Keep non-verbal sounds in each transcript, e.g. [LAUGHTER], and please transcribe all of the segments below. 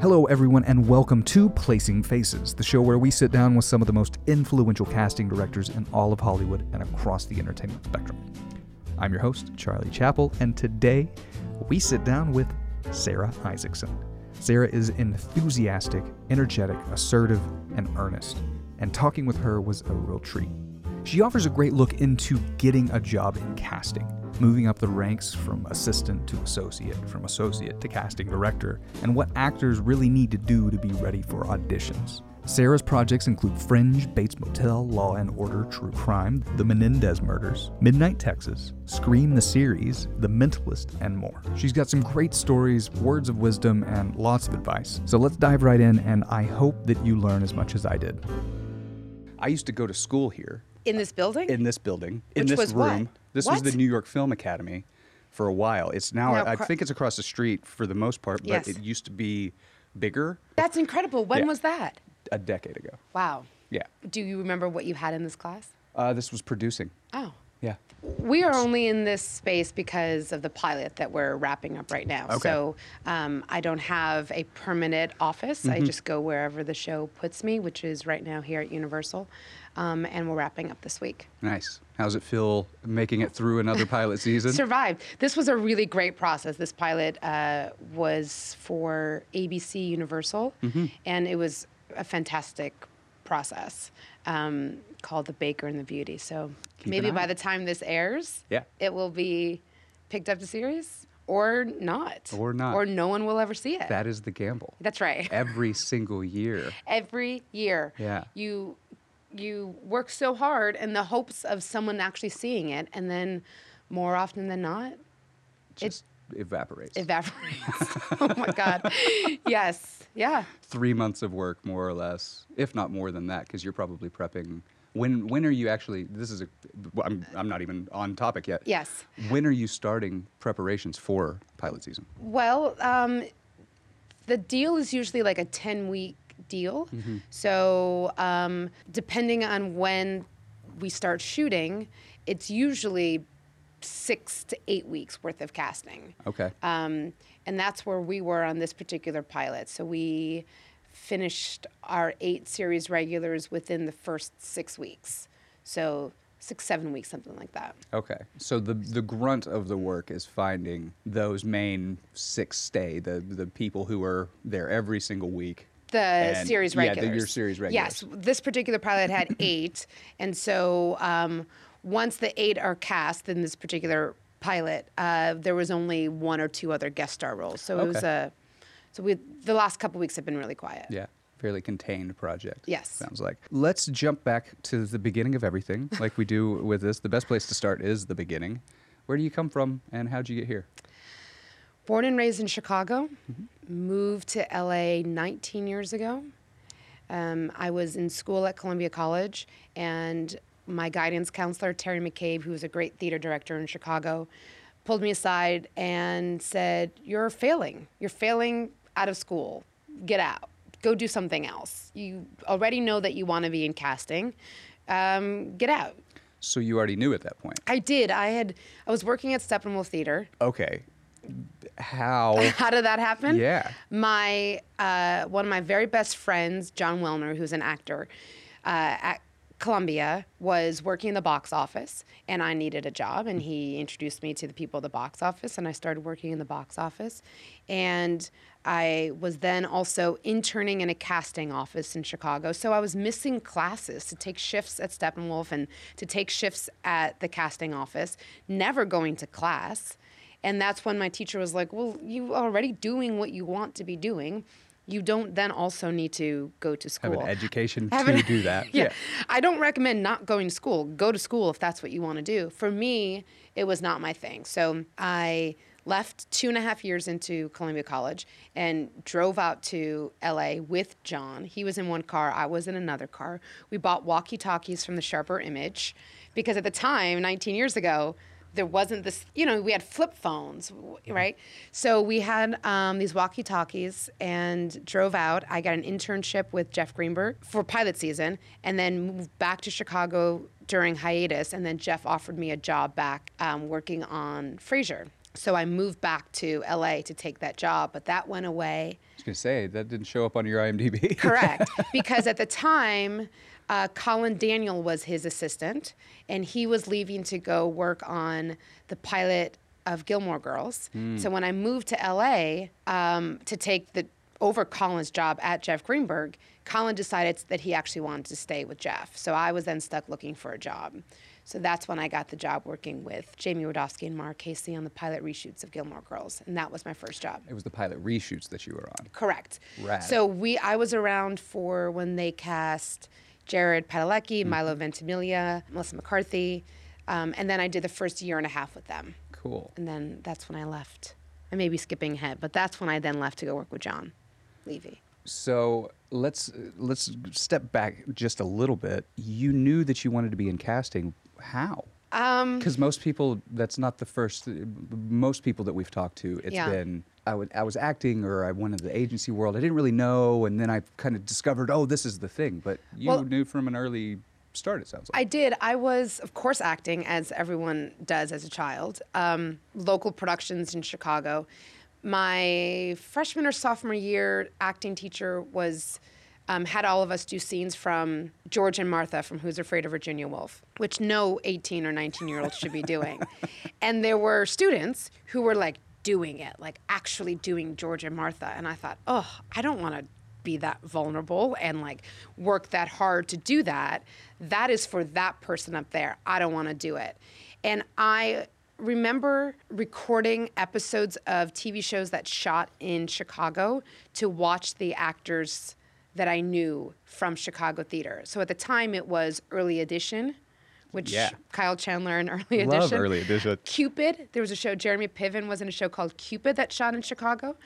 Hello, everyone, and welcome to Placing Faces, the show where we sit down with some of the most influential casting directors in all of Hollywood and across the entertainment spectrum. I'm your host, Charlie Chappell, and today we sit down with Sarah Isaacson. Sarah is enthusiastic, energetic, assertive, and earnest, and talking with her was a real treat. She offers a great look into getting a job in casting, moving up the ranks from assistant to associate, from associate to casting director, and what actors really need to do to be ready for auditions. Sarah's projects include Fringe, Bates Motel, Law and Order, True Crime, The Menendez Murders, Midnight Texas, Scream the Series, The Mentalist, and more. She's got some great stories, words of wisdom, and lots of advice. So let's dive right in, and I hope that you learn as much as I did. I used to go to school here In this building? in this building, in this was what? This was the New York Film Academy for a while. It's now, Now, I, I think it's across the street for the most part, but Yes. it used to be bigger That's incredible. When Yeah. was that? a decade ago. Wow. Yeah. Do you remember what you had in this class? Uh, this was producing. Oh. Yeah. We are only in this space because of the pilot that we're wrapping up right now. Okay. So um, I don't have a permanent office. Mm-hmm. I just go wherever the show puts me, which is right now here at Universal. Um, and we're wrapping up this week. Nice. How's it feel making it through another [LAUGHS] pilot season? Survived. This was a really great process. This pilot uh, was for ABC Universal, Mm-hmm. and it was a fantastic process um, called The Baker and the Beauty. So Keep maybe by the time this airs, Yeah. it will be picked up to series or not. Or not. Or no one will ever see it. That is the gamble. That's right. Every [LAUGHS] single year. Every year, Yeah. you you work so hard in the hopes of someone actually seeing it, and then more often than not, Just evaporates. evaporates. [LAUGHS] oh my God. Yes. Yeah. Three months of work, more or less, if not more than that, because you're probably prepping. When when are you actually? This is a. I'm I'm not even on topic yet. Yes. When are you starting preparations for pilot season? Well, um, the deal is usually like a 10 week deal. So, um, depending on when we start shooting, it's usually six to eight weeks worth of casting. Okay. Um, and that's where we were on this particular pilot. So we finished our eight series regulars within the first six weeks. So six, seven weeks, something like that. Okay. So the the grunt of the work is finding those main six stay, the the people who are there every single week. The And- series yeah, the- regulars. your series Yes, this particular pilot had [CLEARS THROAT] eight, and so um, once the eight are cast in this particular pilot, uh, there was only one or two other guest star roles. So it was a. So we the last couple weeks have been really quiet. Yeah. Fairly contained project. Yes. Sounds like. Let's jump back to the beginning of everything, like we do with this. The best place to start is the beginning. Where do you come from, and how'd you get here? Born and raised in Chicago, Mm-hmm. moved to LA 19 years ago. Um, I was in school at Columbia College, and my guidance counselor, Terry McCabe, who was a great theater director in Chicago, pulled me aside and said, You're failing. You're failing out of school. Get out. Go do something else. You already know that you want to be in casting. Um, get out. So you already knew at that point. I did. I had. I was working at Steppenwolf Theater. Okay. How? [LAUGHS] How did that happen? Yeah. My uh, one of my very best friends, John Welner, who's an actor uh, at Columbia, was working in the box office, and I needed a job, and he introduced me to the people at the box office, and I started working in the box office, and I was then also interning in a casting office in Chicago. So I was missing classes to take shifts at Steppenwolf and to take shifts at the casting office, never going to class. And that's when my teacher was like, Well, you are already doing what you want to be doing. You don't then also need to go to school. Have an education Have to an- do that. [LAUGHS] yeah. I don't recommend not going to school. Go to school if that's what you want to do. For me, it was not my thing. So I left two and a half years into Columbia College and drove out to LA with John. He was in one car, I was in another car. We bought walkie talkies from the Sharper Image because at the time, 19 years ago, there wasn't this, you know, we had flip phones, right? So we had um, these walkie talkies and drove out. I got an internship with Jeff Greenberg for pilot season and then moved back to Chicago during hiatus. And then Jeff offered me a job back um, working on Frasier. So I moved back to LA to take that job, but that went away. I was gonna say that didn't show up on your IMDb. Correct. [LAUGHS] because at the time, uh, Colin Daniel was his assistant, and he was leaving to go work on the pilot of Gilmore Girls. So when I moved to LA um, to take the over Colin's job at Jeff Greenberg, Colin decided that he actually wanted to stay with Jeff. So I was then stuck looking for a job. So that's when I got the job working with Jamie Rudofsky and Mara Casey on the pilot reshoots of Gilmore Girls, and that was my first job. It was the pilot reshoots that you were on. Correct. Rad. So we, I was around for when they cast Jared Padalecki, Milo Ventimiglia, Melissa McCarthy, um, and then I did the first year and a half with them, Cool. and then that's when I left. I may be skipping ahead, but that's when I then left to go work with John Levey. So let's let's step back just a little bit. You knew that you wanted to be in casting. How? Um, Because most people, that's not the first. Most people that we've talked to, it's Yeah. been I would I was acting or I went wanted the agency world. I didn't really know, and then I kind of discovered, oh, this is the thing. But you Well- knew from an early start. It sounds like. I did. I was, of course, acting as everyone does as a child. Um, local productions in Chicago. My freshman or sophomore year acting teacher was um, had all of us do scenes from George and Martha from Who's Afraid of Virginia Woolf, which no 18 or 19 year old should be doing. [LAUGHS] and there were students who were like doing it, like actually doing George and Martha. And I thought, oh, I don't want to be that vulnerable and like work that hard to do that. That is for that person up there. I don't want to do it. And I remember recording episodes of TV shows that shot in Chicago to watch the actors that I knew from Chicago theater. So at the time it was Early Edition, which Yeah. Kyle Chandler in Early Love Edition. Early Edition. Cupid. There was a show. Jeremy Piven was in a show called Cupid that shot in Chicago.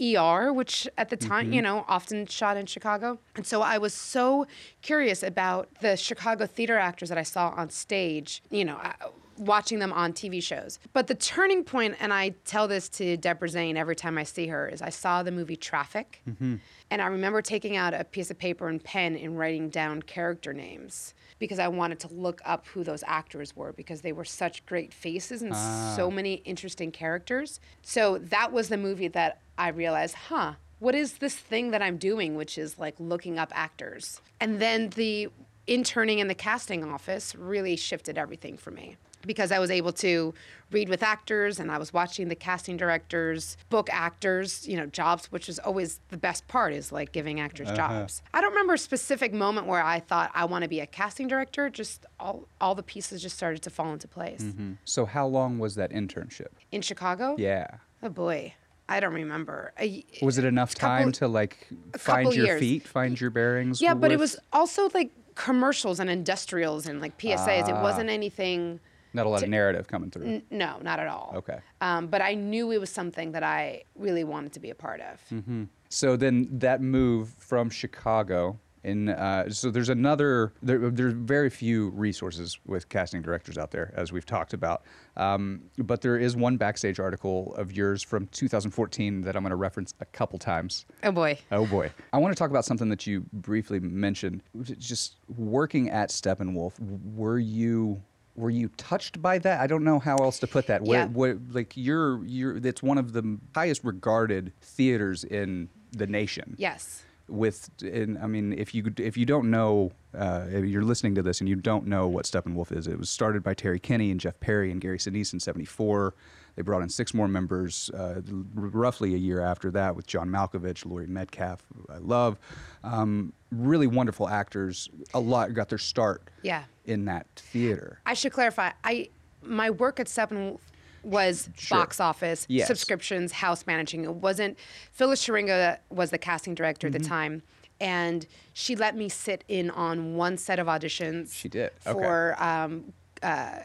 ER, which at the time, you know, often shot in Chicago. And so I was so curious about the Chicago theater actors that I saw on stage. You know. I, Watching them on TV shows. But the turning point, and I tell this to Debra Zane every time I see her, is I saw the movie Traffic. And I remember taking out a piece of paper and pen and writing down character names because I wanted to look up who those actors were because they were such great faces and so ah. many interesting characters. So that was the movie that I realized, huh, what is this thing that I'm doing, which is like looking up actors? And then the interning in the casting office really shifted everything for me because I was able to read with actors and I was watching the casting directors book actors, you know, jobs, which is always the best part is like giving actors uh-huh. jobs. I don't remember a specific moment where I thought I want to be a casting director, just all all the pieces just started to fall into place. Mm-hmm. so how long was that internship? In Chicago? Yeah. Oh boy. I don't remember. I, Was it enough couple- time to like find your years. feet, find your bearings? yeah, but it was also like commercials and industrials and like PSAs. It ah. wasn't anything not a lot of narrative coming through. N- no, not at all. Okay. Um, but I knew it was something that I really wanted to be a part of. Mm-hmm. So then that move from Chicago, in uh, so there's another. There, there's very few resources with casting directors out there, as we've talked about. Um, but there is one backstage article of yours from 2014 that I'm going to reference a couple times. Oh boy. Oh boy. I want to talk about something that you briefly mentioned. Just working at Steppenwolf, were you were you touched by that? I don't know how else to put that. What, Yeah. what, like you're you're it's one of the highest regarded theaters in the nation. Yes. With and I mean if you if you don't know uh, if you're listening to this and you don't know what Steppenwolf is, it was started by Terry Kinney and Jeff Perry and Gary Sinise in '74. They brought in six more members uh, r- roughly a year after that with John Malkovich, Laurie Metcalf, who I love. Um, really wonderful actors. A lot got their start Yeah. In that theater. I should clarify. I my work at Seven was Sure. box office, Yes. subscriptions, house managing. It wasn't. Phyllis Schuringa was the casting director Mm-hmm. at the time, and she let me sit in on one set of auditions. She did. Okay. for um, uh,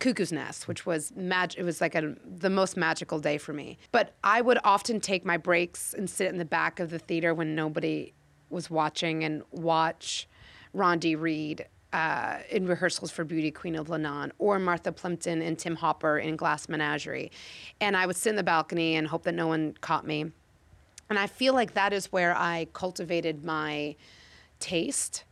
Cuckoo's Nest, which was mag- It was like a, the most magical day for me. But I would often take my breaks and sit in the back of the theater when nobody was watching and watch Rondi Reed uh, in rehearsals for Beauty Queen of Leenane or Martha Plimpton and Tim Hopper in Glass Menagerie. And I would sit in the balcony and hope that no one caught me. And I feel like that is where I cultivated my taste.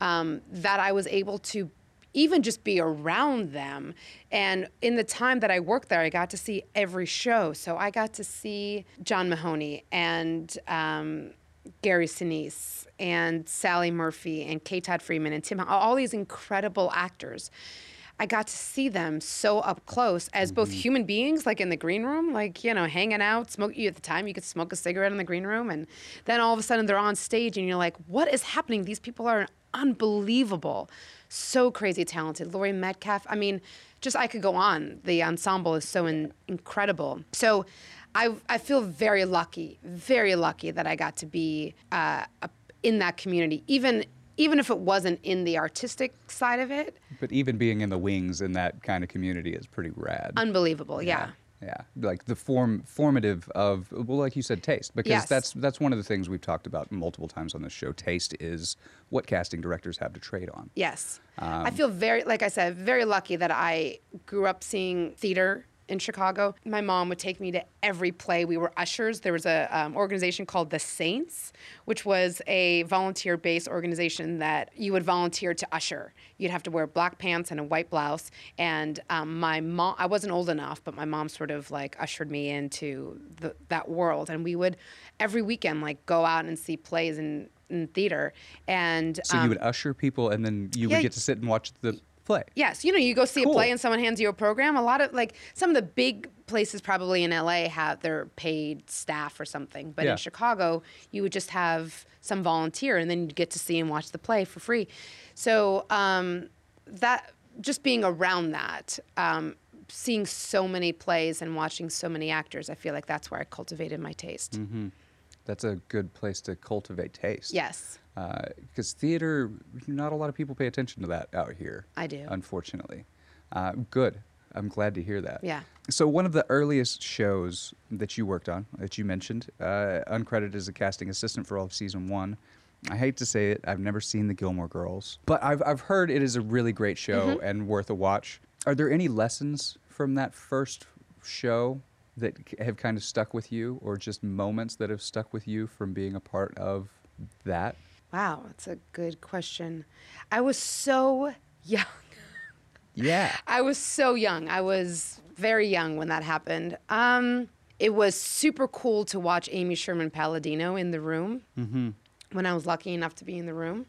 Um, that I was able to even just be around them. And in the time that I worked there, I got to see every show. So I got to see John Mahoney and um, Gary Sinise and Sally Murphy and K. Todd Freeman and Tim, all these incredible actors. I got to see them so up close as both Mm-hmm. human beings, like in the green room, like, you know, hanging out, smoke you at the time, you could smoke a cigarette in the green room. And then all of a sudden they're on stage and you're like, what is happening? These people are unbelievable. So crazy talented. Laurie Metcalf. I mean, just I could go on. The ensemble is so in, incredible. So I, I feel very lucky, very lucky that I got to be uh, in that community, even even if it wasn't in the artistic side of it. But even being in the wings in that kind of community is pretty rad. Unbelievable, yeah. Yeah, like the form formative of well, like you said, taste. Because Yes. that's that's one of the things we've talked about multiple times on this show. Taste is what casting directors have to trade on. Yes. Um, I feel very, like I said, very lucky that I grew up seeing theater in Chicago. My mom would take me to every play. We were ushers. There was an um, organization called the Saints, which was a volunteer-based organization that you would volunteer to usher. You'd have to wear black pants and a white blouse. And um, my mom, I wasn't old enough, but my mom sort of like ushered me into the, that world. And we would every weekend like go out and see plays in, in theater. And So um, you would usher people, and then you yeah, would get to sit and watch the play. Yes, you know, you go see Cool. a play and someone hands you a program. A lot of like some of the big places probably in LA have their paid staff or something, but Yeah. in Chicago you would just have some volunteer and then you'd get to see and watch the play for free. So um, that just being around that, um, seeing so many plays and watching so many actors, I feel like that's where I cultivated my taste. That's a good place to cultivate taste. Yes, Because theater, not a lot of people pay attention to that out here. I do. Unfortunately. Uh, good. I'm glad to hear that. Yeah. So one of the earliest shows that you worked on, that you mentioned, uh, uncredited as a casting assistant for all of season one. I hate to say it, I've never seen the Gilmore Girls, but I've I've heard it is a really great show Mm-hmm. and worth a watch. Are there any lessons from that first show that have kind of stuck with you, or just moments that have stuck with you from being a part of that? Wow, that's a good question. I was so [LAUGHS] young. Yeah. I was so young. I was very young when that happened. Um, it was super cool to watch Amy Sherman Palladino in the room when I was lucky enough to be in the room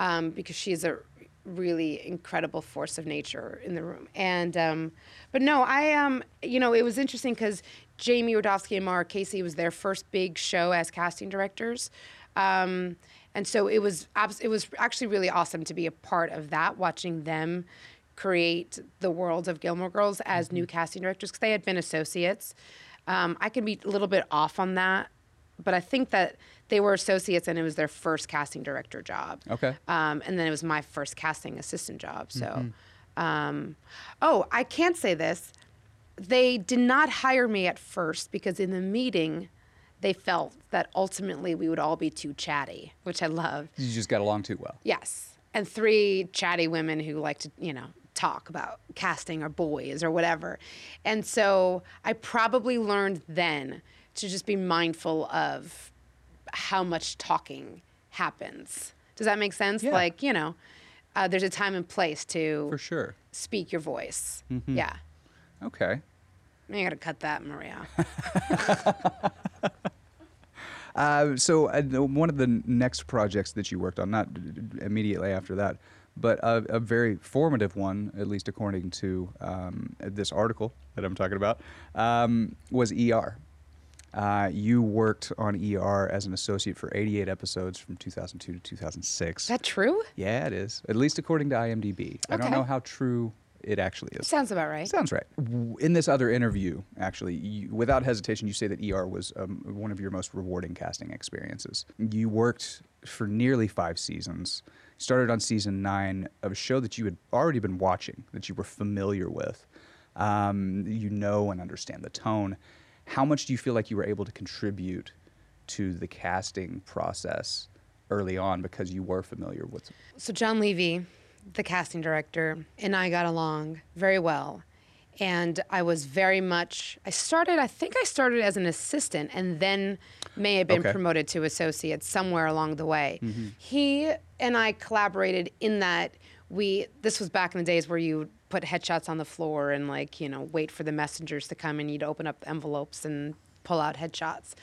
um, because she's a really incredible force of nature in the room. And um, but no, I um, you know, it was interesting because Jamie Rudofsky and Mara Casey was their first big show as casting directors. Um, and so it was abs- it was actually really awesome to be a part of that, watching them create the world of Gilmore Girls as new casting directors because they had been associates. Um, I can be a little bit off on that, but I think that they were associates and it was their first casting director job. Okay. Um, and then it was my first casting assistant job. So, um, oh, I can't say this. They did not hire me at first because in the meeting, they felt that ultimately we would all be too chatty, which I love. You just got along too well. Yes. And three chatty women who like to, you know, talk about casting or boys or whatever. And so I probably learned then to just be mindful of how much talking happens. Does that make sense? Yeah. Like, you know, uh, there's a time and place to For sure. speak your voice. Yeah. Okay. You gotta cut that, Maria. [LAUGHS] Uh, so uh, one of the next projects that you worked on, not immediately after that, but a, a very formative one, at least according to um, this article that I'm talking about, um, was ER. Uh, you worked on ER as an associate for 88 episodes from 2002 to 2006. Is that true? yeah, it is. At least according to IMDb. Okay. I don't know how true it actually is. Sounds about right. Sounds right. In this other interview, actually, you, without hesitation, you say that ER was um, one of your most rewarding casting experiences. You worked for nearly five seasons. Started on season nine of a show that you had already been watching, that you were familiar with. Um, you know and understand the tone. How much do you feel like you were able to contribute to the casting process early on because you were familiar with? So John Levey, the casting director, and I got along very well. And I was very much I started I think I started as an assistant and then may have been Okay. promoted to associate somewhere along the way. Mm-hmm. He and I collaborated in that we this was back in the days where you put headshots on the floor and like you know wait for the messengers to come and you'd open up envelopes and pull out headshots.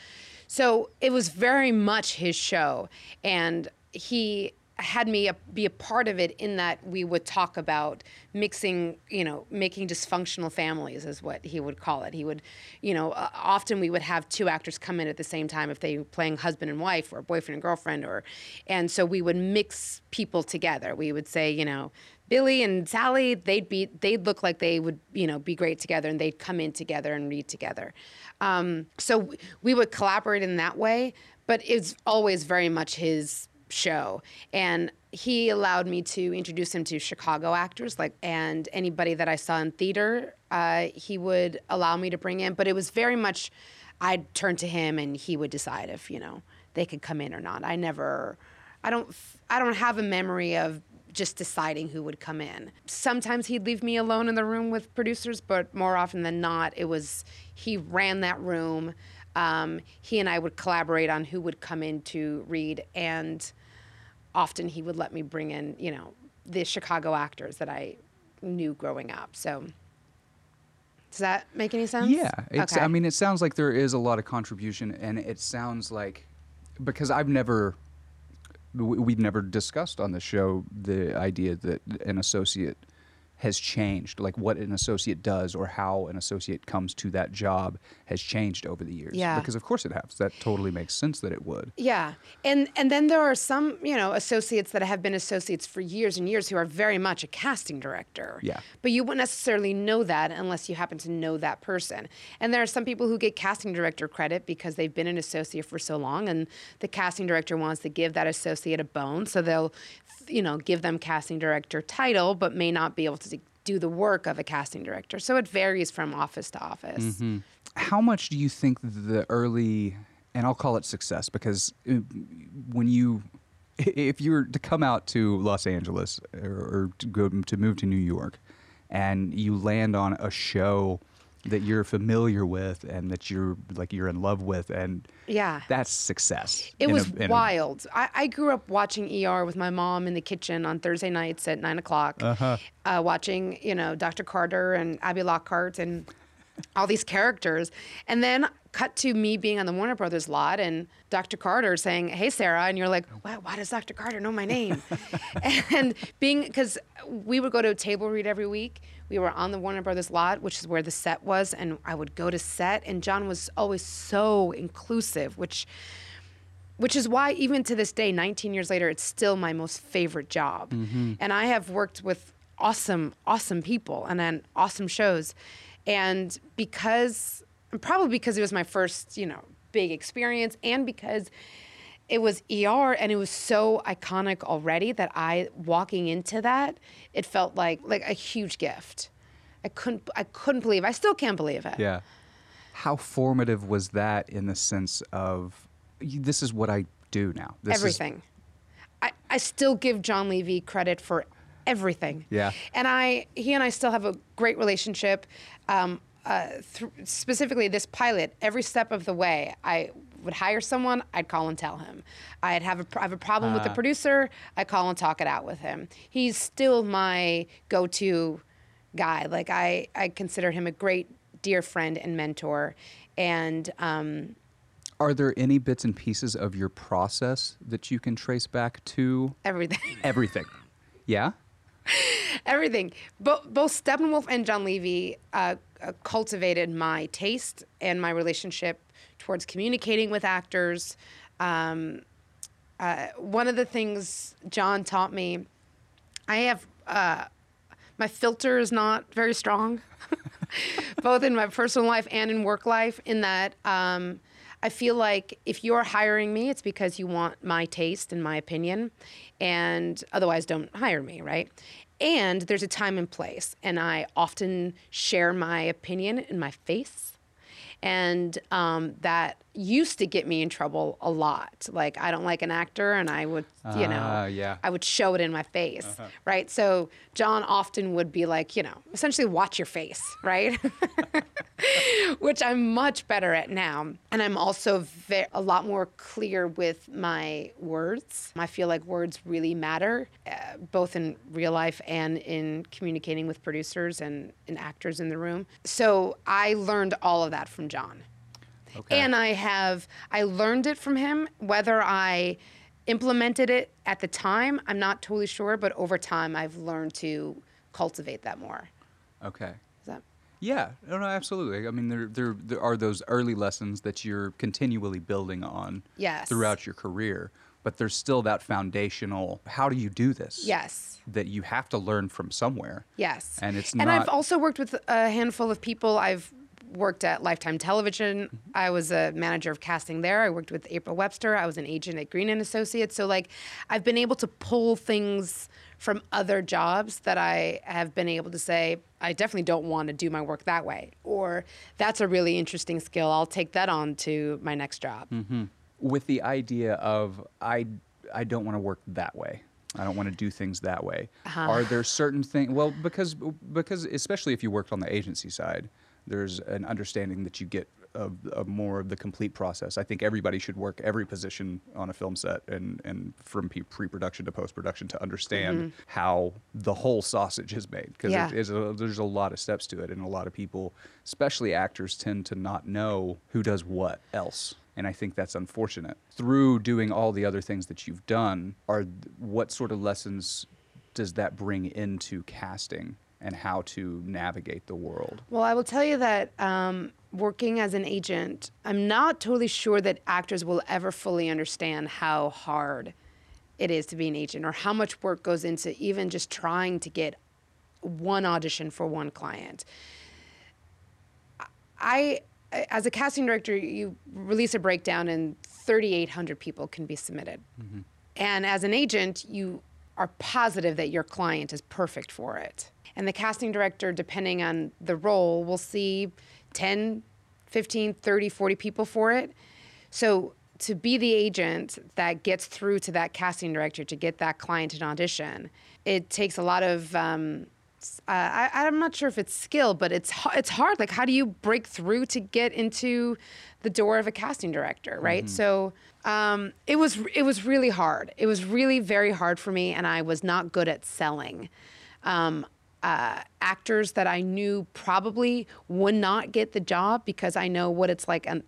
So it was very much his show, and he had me be a part of it in that we would talk about mixing, you know, making dysfunctional families is what he would call it. He would, you know, uh, often we would have two actors come in at the same time if they were playing husband and wife or boyfriend and girlfriend or, and so we would mix people together. We would say, you know, Billy and Sally, they'd be, they'd look like they would, you know, be great together, and they'd come in together and read together. Um, so we would collaborate in that way, but it's always very much his show. And he allowed me to introduce him to chicago actors like and anybody that i saw in theater uh, he would allow me to bring in. But it was very much i'd turn to him and he would decide if you know they could come in or not. I never i don't i don't have a memory of just deciding who would come in. Sometimes he'd leave me alone in the room with producers but more often than not it was he ran that room. Um, he and I would collaborate on who would come in to read, and often he would let me bring in, you know, the Chicago actors that I knew growing up. So, does that make any sense? Yeah, it's. Okay. I mean, it sounds like there is a lot of contribution, and it sounds like because I've never, we've never discussed on the show the idea that an associate has changed, like what an associate does or how an associate comes to that job has changed over the years. Yeah. Because of course it has. That totally makes sense that it would. Yeah, and and then there are some you know associates that have been associates for years and years who are very much a casting director. Yeah. But you wouldn't necessarily know that unless you happen to know that person. And there are some people who get casting director credit because they've been an associate for so long, and the casting director wants to give that associate a bone, so they'll you know give them casting director title, but may not be able to do the work of a casting director. So it varies from office to office. How much do you think the early, and I'll call it success, because uh, when you, if you were to come out to Los Angeles or, or to go to move to New York, and you land on a show that you're familiar with and that you're like you're in love with, and Yeah. that's success. It was a- wild. I, I grew up watching ER with my mom in the kitchen on Thursday nights at nine o'clock, uh watching you know Dr. Carter and Abby Lockhart and all these characters, and then cut to me being on the Warner Brothers lot and Dr. Carter saying, "Hey Sarah," and you're like, "Why, why does Dr. Carter know my name?" [LAUGHS] and being because we would go to a table read every week. We were on the Warner Brothers lot, which is where the set was, and I would go to set, and John was always so inclusive, which which is why even to this day 19 years later it's still my most favorite job mm-hmm. and i have worked with awesome awesome people and then awesome shows and because probably because it was my first you know big experience and because it was er and it was so iconic already that i walking into that it felt like like a huge gift i couldn't i couldn't believe i still can't believe it Yeah. How formative was that in the sense of this is what I do now? This is- everything. I, I still give John Levey credit for everything. Yeah. And I, he and I still have a great relationship. Um, uh, th- specifically, this pilot, every step of the way, I would hire someone, I'd call and tell him. I'd have a, pr- I have a problem with the producer, I call and talk it out with him. He's still my go-to guy. Like I, I consider him a great dear friend and mentor. And um, Are there any bits and pieces of your process that you can trace back to everything. [LAUGHS] everything? Yeah? everything. Both both Steppenwolf and John Levey uh, uh, cultivated my taste and my relationship towards communicating with actors. Um, uh, one of the things John taught me, I have uh, my filter is not very strong, [LAUGHS] both in my personal life and in work life. In that. Um, I feel like if you're hiring me, it's because you want my taste and my opinion, and otherwise don't hire me, right? And there's a time and place, and I often share my opinion in my face. and um, that used to get me in trouble a lot. Like I don't like an actor, and I would, you know, Ah, yeah. I would show it in my face, right? So John often would be like, you know, essentially watch your face, right? [LAUGHS] Which I'm much better at now, and I'm also ve- a lot more clear with my words. I feel like words really matter, uh, both in real life and in communicating with producers and, and actors in the room. So I learned all of that from John. Okay. And I have I learned it from him. Whether I implemented it at the time, I'm not totally sure, but over time I've learned to cultivate that more. okay. Is that Yeah, no, no, absolutely. I mean, there, there, there are those early lessons that you're continually building on Yes. throughout your career, but there's still that foundational. How do you do this? yes. That you have to learn from somewhere. Yes. And it's And not. I've also worked with a handful of people. I've worked at Lifetime Television. Mm-hmm. I was a manager of casting there. I worked with April Webster. I was an agent at Green and Associates. So like I've been able to pull things from other jobs that I have been able to say, I definitely don't want to do my work that way. Or that's a really interesting skill. I'll take that on to my next job. with the idea of I I don't want to work that way. I don't want to do things that way. Uh-huh. Are there certain things? Well, because because especially if you worked on the agency side, there's an understanding that you get of, of more of the complete process. I think everybody should work every position on a film set and and from pre-production to post-production to understand how the whole sausage is made because Mm-hmm. Yeah. there's a lot of steps to it, and a lot of people, especially actors, tend to not know who does what else. And I think that's unfortunate. Through doing all the other things that you've done, are what sort of lessons does that bring into casting and how to navigate the world? Well, I will tell you that um, working as an agent, I'm not totally sure that actors will ever fully understand how hard it is to be an agent or how much work goes into even just trying to get one audition for one client. I, as a casting director, you release a breakdown and 3,800 people can be submitted. And as an agent, you are positive that your client is perfect for it. And the casting director, depending on the role, will see 10, 15, 30, 40 people for it. So to be the agent that gets through to that casting director to get that client an audition, it takes a lot of. Um, uh, I, I'm not sure if it's skill, but it's it's hard. Like, how do you break through to get into the door of a casting director, right? So um, it was it was really hard. It was really very hard for me, and I was not good at selling. Um, uh, actors that I knew probably would not get the job because I know what it's like an,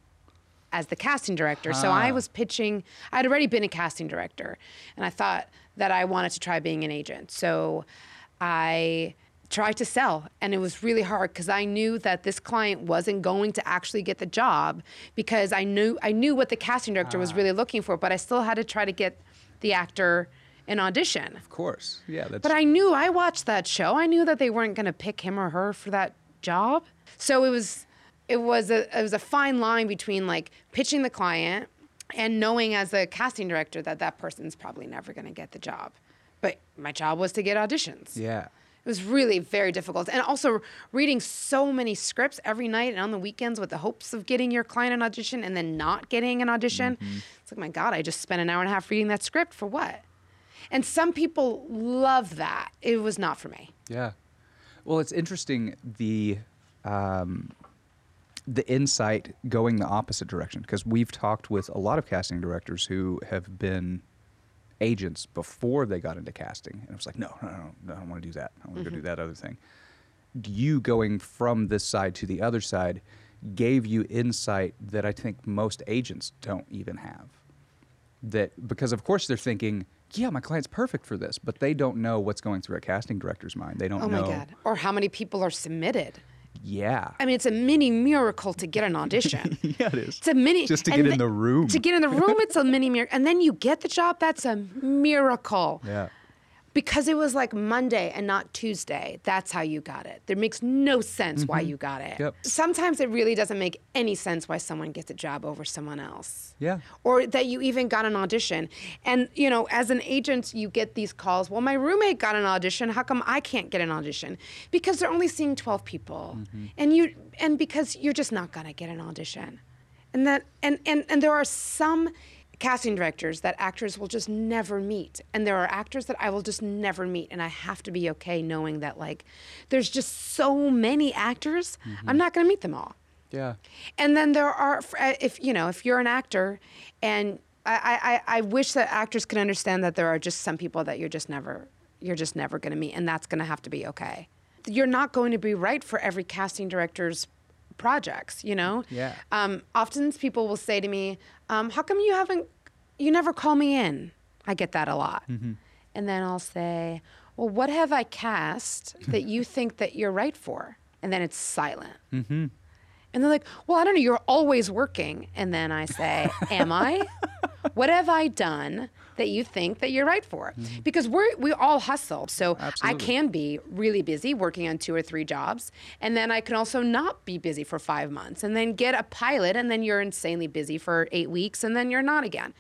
as the casting director. So I Ah. was pitching, I'd already been a casting director, and I thought that I wanted to try being an agent. So I tried to sell, and it was really hard because I knew that this client wasn't going to actually get the job because I knew I knew what the casting director was really looking for, but I still had to try to get the actor an audition. Of course, yeah. That's But I knew I watched that show. I knew that they weren't going to pick him or her for that job. So it was it was a it was a fine line between like pitching the client and knowing as a casting director that that person's probably never going to get the job. But my job was to get auditions. yeah. It was really very difficult. And also reading so many scripts every night and on the weekends with the hopes of getting your client an audition and then not getting an audition. Mm-hmm. It's like, my God, I just spent an hour and a half reading that script for what? And some people love that. It was not for me. Yeah. Well, it's interesting the um, the insight going the opposite direction because we've talked with a lot of casting directors who have been agents before they got into casting, and it was like, no, no, no, no I don't want to do that. I want to go do that other thing. You going from this side to the other side gave you insight that I think most agents don't even have that because of course they're thinking, yeah, my client's perfect for this, but they don't know what's going through a casting director's mind. They don't Oh know. Oh my God. Or how many people are submitted. Yeah. I mean, it's a mini miracle to get an audition. [LAUGHS] yeah, it is. It's a mini Just to get in the- the room. To get in the room, [LAUGHS] it's a mini miracle, and then you get the job. That's a miracle. yeah. Because it was like Monday and not Tuesday. That's how you got it. There makes no sense why mm-hmm. you got it. Yep. Sometimes it really doesn't make any sense why someone gets a job over someone else. Yeah. Or that you even got an audition. And, you know, as an agent, you get these calls. Well, my roommate got an audition. How come I can't get an audition? Because they're only seeing 12 people. Mm-hmm. And you and because you're just not going to get an audition. And that and, and and there are some casting directors that actors will just never meet and there are actors that I will just never meet and I have to be okay knowing that like there's just so many actors I'm not going to meet them all. Yeah. And then there are, uh, if you know, if you're an actor, and I, I, I wish that actors could understand that there are just some people that you're just never, you're just never going to meet, and that's going to have to be okay. You're not going to be right for every casting director's projects, you know. Yeah. Um, often people will say to me, um, "How come you haven't, you never call me in?" I get that a lot, and then I'll say, "Well, what have I cast [LAUGHS] that you think that you're right for?" And then it's silent. And they're like, well, I don't know, you're always working. And then I say, [LAUGHS] am I? what have I done that you think that you're right for? Mm-hmm. Because we're, we all hustle. So I can be really busy working on two or three jobs. And then I can also not be busy for five months and then get a pilot. And then you're insanely busy for eight weeks and then you're not again.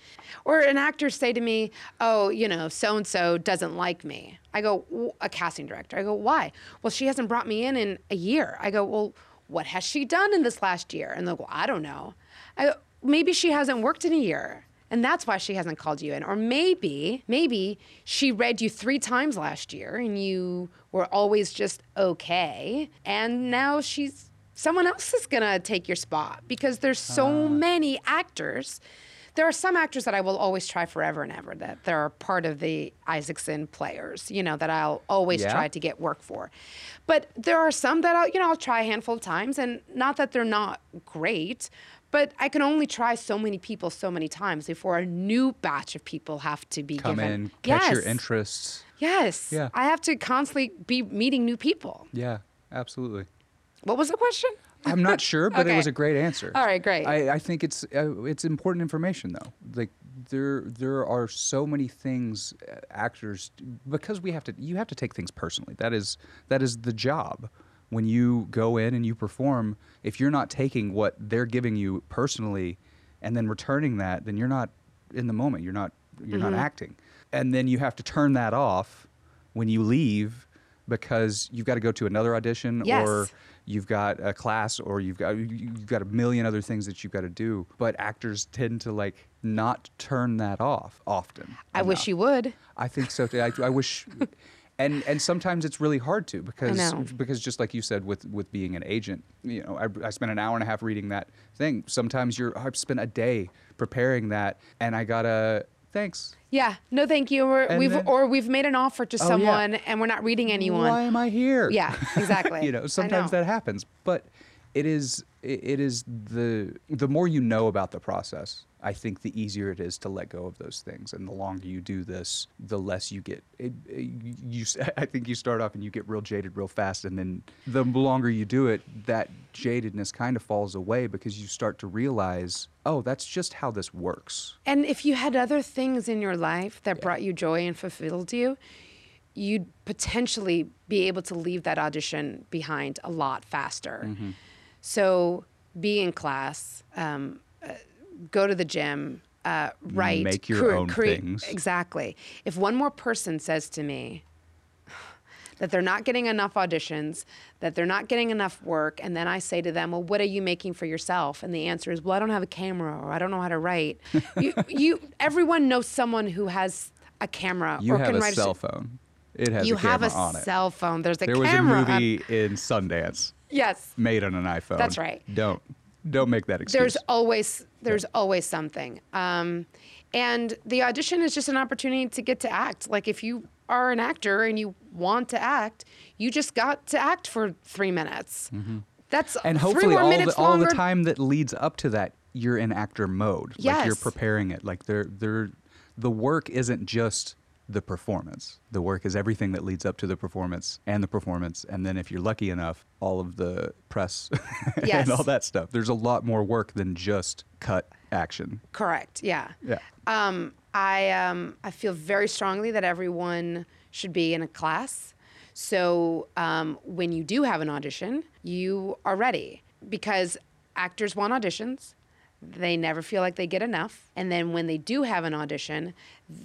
Or an actor say to me, oh, you know, so and so doesn't like me. I go, a casting director. I go, why? Well, she hasn't brought me in in a year. I go, well, what has she done in this last year? And they'll go, I don't know. I go, maybe she hasn't worked in a year. And that's why she hasn't called you in. Or maybe, maybe she read you three times last year and you were always just okay. And now she's someone else is gonna take your spot because there's so ah. many actors. There are some actors that I will always try forever and ever that they're part of the Isaacson players, you know, that I'll always Yeah. try to get work for. But there are some that I'll, you know, I'll try a handful of times and not that they're not great, but I can only try so many people so many times before a new batch of people have to be Come given. in, catch your interests. Yes. Yeah. I have to constantly be meeting new people. Yeah, absolutely. What was the question? I'm not [LAUGHS] sure, but it was a great answer. All right, great. I, I think it's uh, it's important information though. Like there there are so many things uh, actors because we have to you have to take things personally. That is that is the job. When you go in and you perform, if you're not taking what they're giving you personally and then returning that, then you're not in the moment. You're not you're not mm-hmm. acting. And then you have to turn that off when you leave because you've got to go to another audition or you've got a class or you've got you- you've got a million other things that you've got to do but actors tend to like not turn that off often I wish you would. i think so too i, I wish [LAUGHS] and and sometimes it's really hard to because because just like you said with with being an agent you know I, I spent an hour and a half reading that thing sometimes you're i've spent a day preparing that and i gotta thanks Yeah. No, thank you. Or we've then- or we've made an offer to Oh, yeah. someone and we're not reading anyone. Why am I here? Yeah, [LAUGHS] exactly. you know, sometimes know. that happens, but it is it is the the more you know about the process, I think the easier it is to let go of those things, and the longer you do this, the less you get. It, you, [LAUGHS] I think you start off and you get real jaded real fast, and then the longer you do it, that jadedness kind of falls away because you start to realize, oh, that's just how this works. And if you had other things in your life that brought you joy and fulfilled you, you'd potentially be able to leave that audition behind a lot faster. Mm-hmm. So be in class, um, uh, go to the gym, uh, write, Make your own create- things. Exactly. If one more person says to me, [SIGHS] that they're not getting enough auditions, that they're not getting enough work, and then I say to them, "Well, what are you making for yourself?" And the answer is, "Well, I don't have a camera, or I don't know how to write." [LAUGHS] you, you, everyone knows someone who has a camera You or have can a write cell s- phone. It has You a camera You have a on it. cell phone. There's a There was a camera. on- movie in Sundance yes. made on an iPhone. That's right. Don't don't make that excuse. There's always there's always something. Um, and the audition is just an opportunity to get to act. Like if you are an actor and you want to act, you just got to act for three minutes. That's Mm-hmm. and three hopefully all the, all the time that leads up to that, you're in actor mode. Yes. Like you're preparing it. Like they're they're the work isn't just the performance. The work is everything that leads up to the performance and the performance. And then if you're lucky enough, all of the press [LAUGHS] Yes. and all that stuff. There's a lot more work than just cut action. Correct. Yeah. Yeah. Um, I um, I feel very strongly that everyone should be in a class. So um, when you do have an audition, you are ready because actors want auditions. They never feel like they get enough. And then when they do have an audition,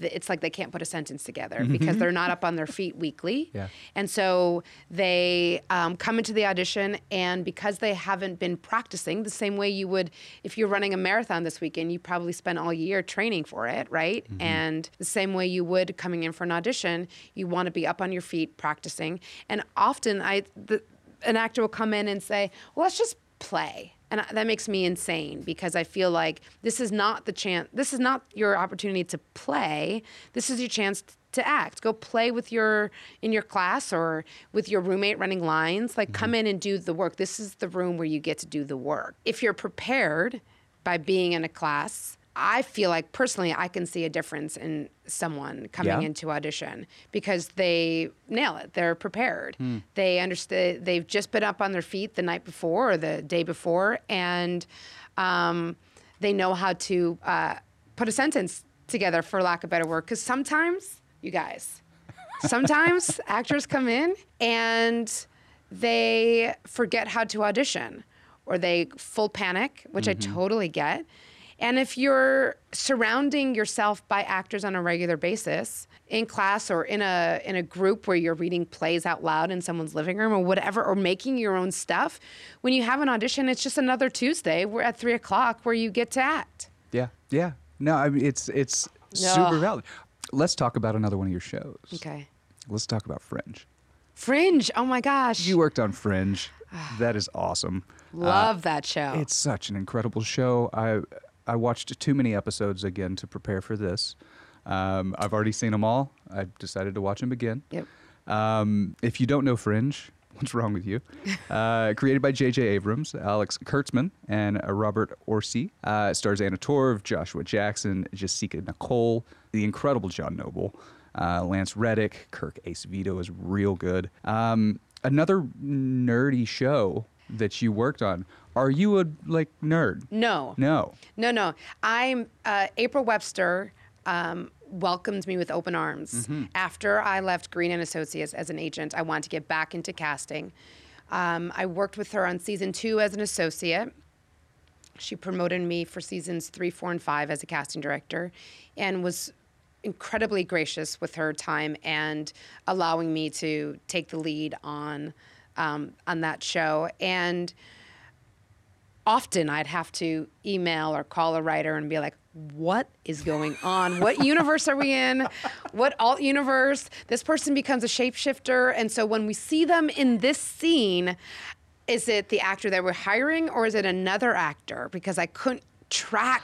th- it's like they can't put a sentence together because they're not up on their feet weekly. [LAUGHS] Yeah. And so they um, come into the audition, and because they haven't been practicing the same way you would if you're running a marathon this weekend, you probably spent all year training for it, right? And the same way you would coming in for an audition, you want to be up on your feet practicing. And often, I the, an actor will come in and say, "Well, let's just play." And that makes me insane because I feel like this is not the chance. This is not your opportunity to play. This is your chance to act. Go play with your in your class or with your roommate running lines. Like come mm-hmm. in and do the work. This is the room where you get to do the work. If you're prepared by being in a class, I feel like personally I can see a difference in someone coming Yeah. into audition because they nail it. They're prepared. They understand. They've just been up on their feet the night before or the day before, and um, they know how to uh, put a sentence together, for lack of better word. Because sometimes, you guys, sometimes [LAUGHS] actors come in and they forget how to audition or they full panic, which I totally get. And if you're surrounding yourself by actors on a regular basis in class or in a in a group where you're reading plays out loud in someone's living room or whatever, or making your own stuff, when you have an audition, it's just another Tuesday. We're at three o'clock where you get to act. Yeah, yeah. No, I mean it's it's super valid. Let's talk about another one of your shows. Okay. Let's talk about Fringe. Fringe. Oh my gosh. You worked on Fringe. [SIGHS] that is awesome. Love uh, that show. It's such an incredible show. I I watched too many episodes again to prepare for this. Um, I've already seen them all. I decided to watch them again. Yep. Um, if you don't know Fringe, [LAUGHS] what's wrong with you? Uh, created by J.J. Abrams, Alex Kurtzman, and uh, Robert Orci. Uh, it stars Anna Torv, Joshua Jackson, Jasika Nicole, the incredible John Noble, uh, Lance Reddick, Kirk Acevedo is real good. Um, another nerdy show that you worked on. Are you a like nerd? no. No. No, no. I'm uh, April Webster. Um, welcomed me with open arms after I left Green and Associates as an agent. I wanted to get back into casting. Um, I worked with her on season two as an associate. She promoted me for seasons three, four, and five as a casting director, and was incredibly gracious with her time and allowing me to take the lead on um, on that show. And often I'd have to email or call a writer and be like, what is going on? What [LAUGHS] universe are we in? What alt universe? This person becomes a shapeshifter. And so when we see them in this scene, is it the actor that we're hiring or is it another actor? Because I couldn't track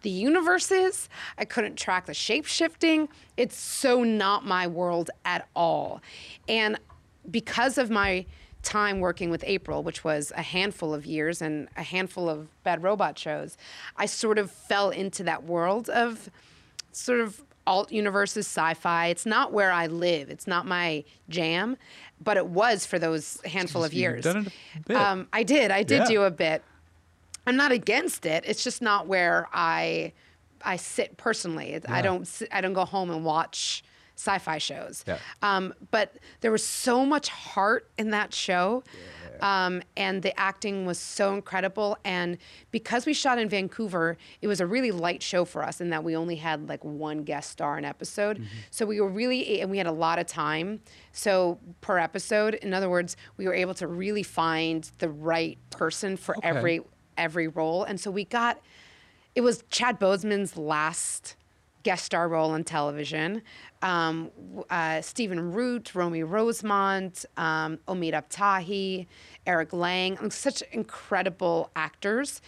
the universes. I couldn't track the shape shifting. It's so not my world at all. And because of my time working with April, which was a handful of years and a handful of Bad Robot shows, I sort of fell into that world of sort of alt universes, sci-fi. It's not where I live. It's not my jam, but it was for those handful of You've years. done it a bit. Um, I did. I did Yeah. do a bit. I'm not against it. It's just not where I I sit personally. It- I don't I don't go home and watch sci-fi shows. Yeah. Um, but there was so much heart in that show. Um, and the acting was so incredible. And because we shot in Vancouver, it was a really light show for us in that we only had like one guest star an episode. Mm-hmm. So we were really, and we had a lot of time. So per episode, in other words, we were able to really find the right person for Okay. every every role. And so we got, it was Chad Boseman's last guest star role on television. Um, uh, Stephen Root, Romy Rosemont, um, Omid Abtahi, Eric Lange, such incredible actors.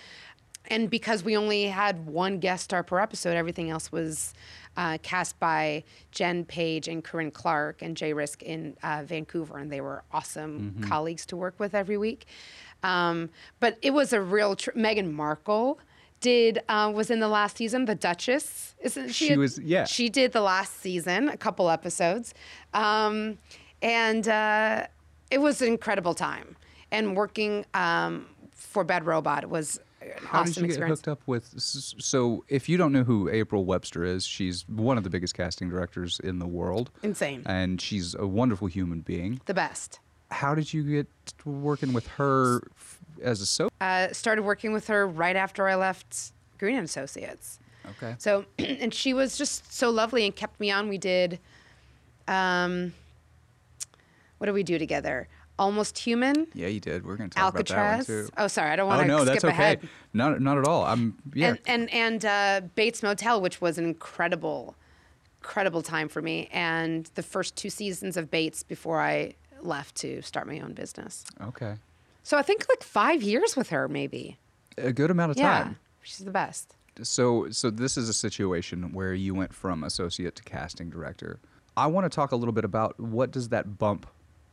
And because we only had one guest star per episode, everything else was uh, cast by Jen Page and Corinne Clark and Jay Risk in uh, Vancouver, and they were awesome colleagues to work with every week. Um, but it was a real. Tr- Meghan Markle did uh, was in the last season. The Duchess isn't she? She a- was- yeah. She did the last season, a couple episodes, um, and uh, it was an incredible time. And working um, for Bad Robot was an How awesome did you get experience. hooked up with? So, if you don't know who April Webster is, she's one of the biggest casting directors in the world, Insane. and she's a wonderful human being. the best. How did you get working with her as a soap? Uh, started working with her right after I left Green and Associates. Okay. So, [CLEARS THROAT] and she was just so lovely and kept me on. We did, um, what did we do together? Almost Human, Yeah, you did. We're going to talk about that one Alcatraz. too. Oh, sorry, I don't want to Oh no, skip that's okay. ahead. Not not at all. I'm yeah. And and and uh, Bates Motel, which was an incredible, incredible time for me, and the first two seasons of Bates before I left to start my own business. okay. So I think like five years with her, maybe. A good amount of Yeah, time. she's the best. So so this is a situation where you went from associate to casting director. I want to talk a little bit about what does that bump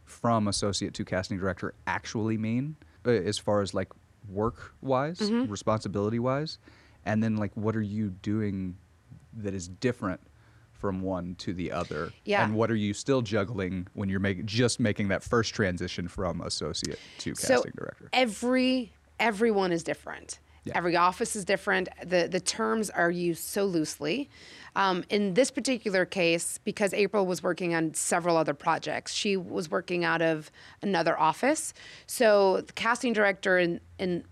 from associate to casting director actually mean uh, as far as like work wise, Mm-hmm. responsibility wise, and then like what are you doing that is different from one to the other? Yeah. And what are you still juggling when you're making just making that first transition from associate to So casting director? every everyone is different. Yeah. Every office is different. The the terms are used so loosely. Um, in this particular case, because April was working on several other projects, she was working out of another office. So the casting director in in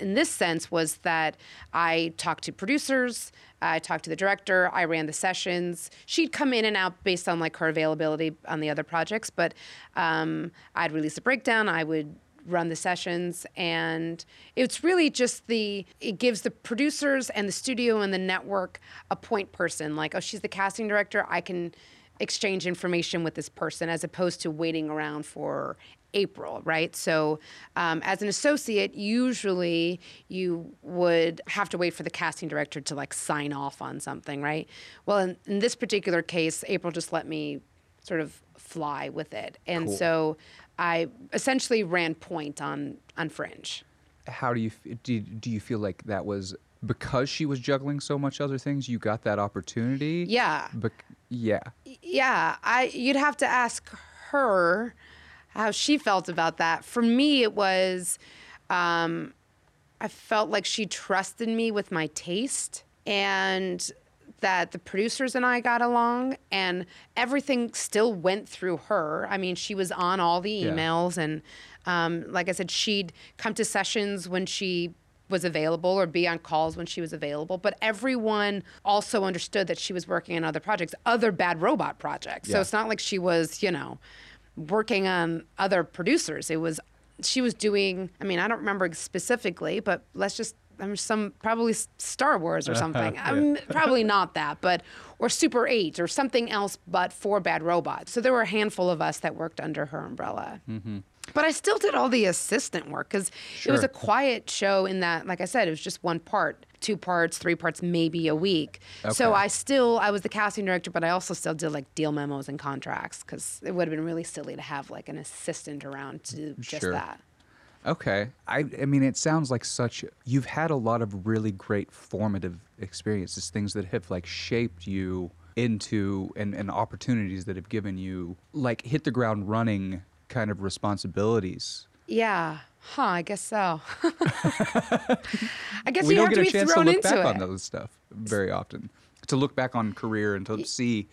in this sense was that I talked to producers, I talked to the director, I ran the sessions. She'd come in and out based on like her availability on the other projects, but um, I'd release a breakdown. I would run the sessions and it's really just the it gives the producers and the studio and the network a point person like oh she's the casting director i can exchange information with this person as opposed to waiting around for April, right? So, um, as an associate, usually you would have to wait for the casting director to like sign off on something, right? Well, in, in this particular case, April just let me sort of fly with it, and Cool. so I essentially ran point on on Fringe. how do you do, you- do you feel like that was because she was juggling so much other things you got that opportunity Yeah. Bec- yeah yeah, I you'd have to ask her how she felt about that. For me, it was um, I felt like she trusted me with my taste and that the producers and I got along and everything still went through her. I mean, she was on all the Yeah. emails and um, like I said, she'd come to sessions when she was available or be on calls when she was available. But everyone also understood that she was working on other projects, other bad robot projects. So it's not like she was, you know, working on other producers. It was she was doing. I mean, I don't remember specifically, but let's just. I'm some probably Star Wars or [LAUGHS] something. I'm probably not that, but or Super 8 or something else, but for Bad Robot. So there were a handful of us that worked under her umbrella. Mm-hmm. But I still did all the assistant work because it was a quiet show in that, like I said, it was just one part, two parts, three parts, maybe a week. So I still, I was the casting director, but I also still did like deal memos and contracts because it would have been really silly to have like an assistant around to do just Sure. that. okay I, I mean it sounds like such you've had a lot of really great formative experiences things that have like shaped you into and, and opportunities that have given you like hit the ground running kind of responsibilities Yeah. Huh, I guess so. [LAUGHS] I guess we you don't have get to a be chance to thrown look into back it. on those stuff very often to look back on career and to see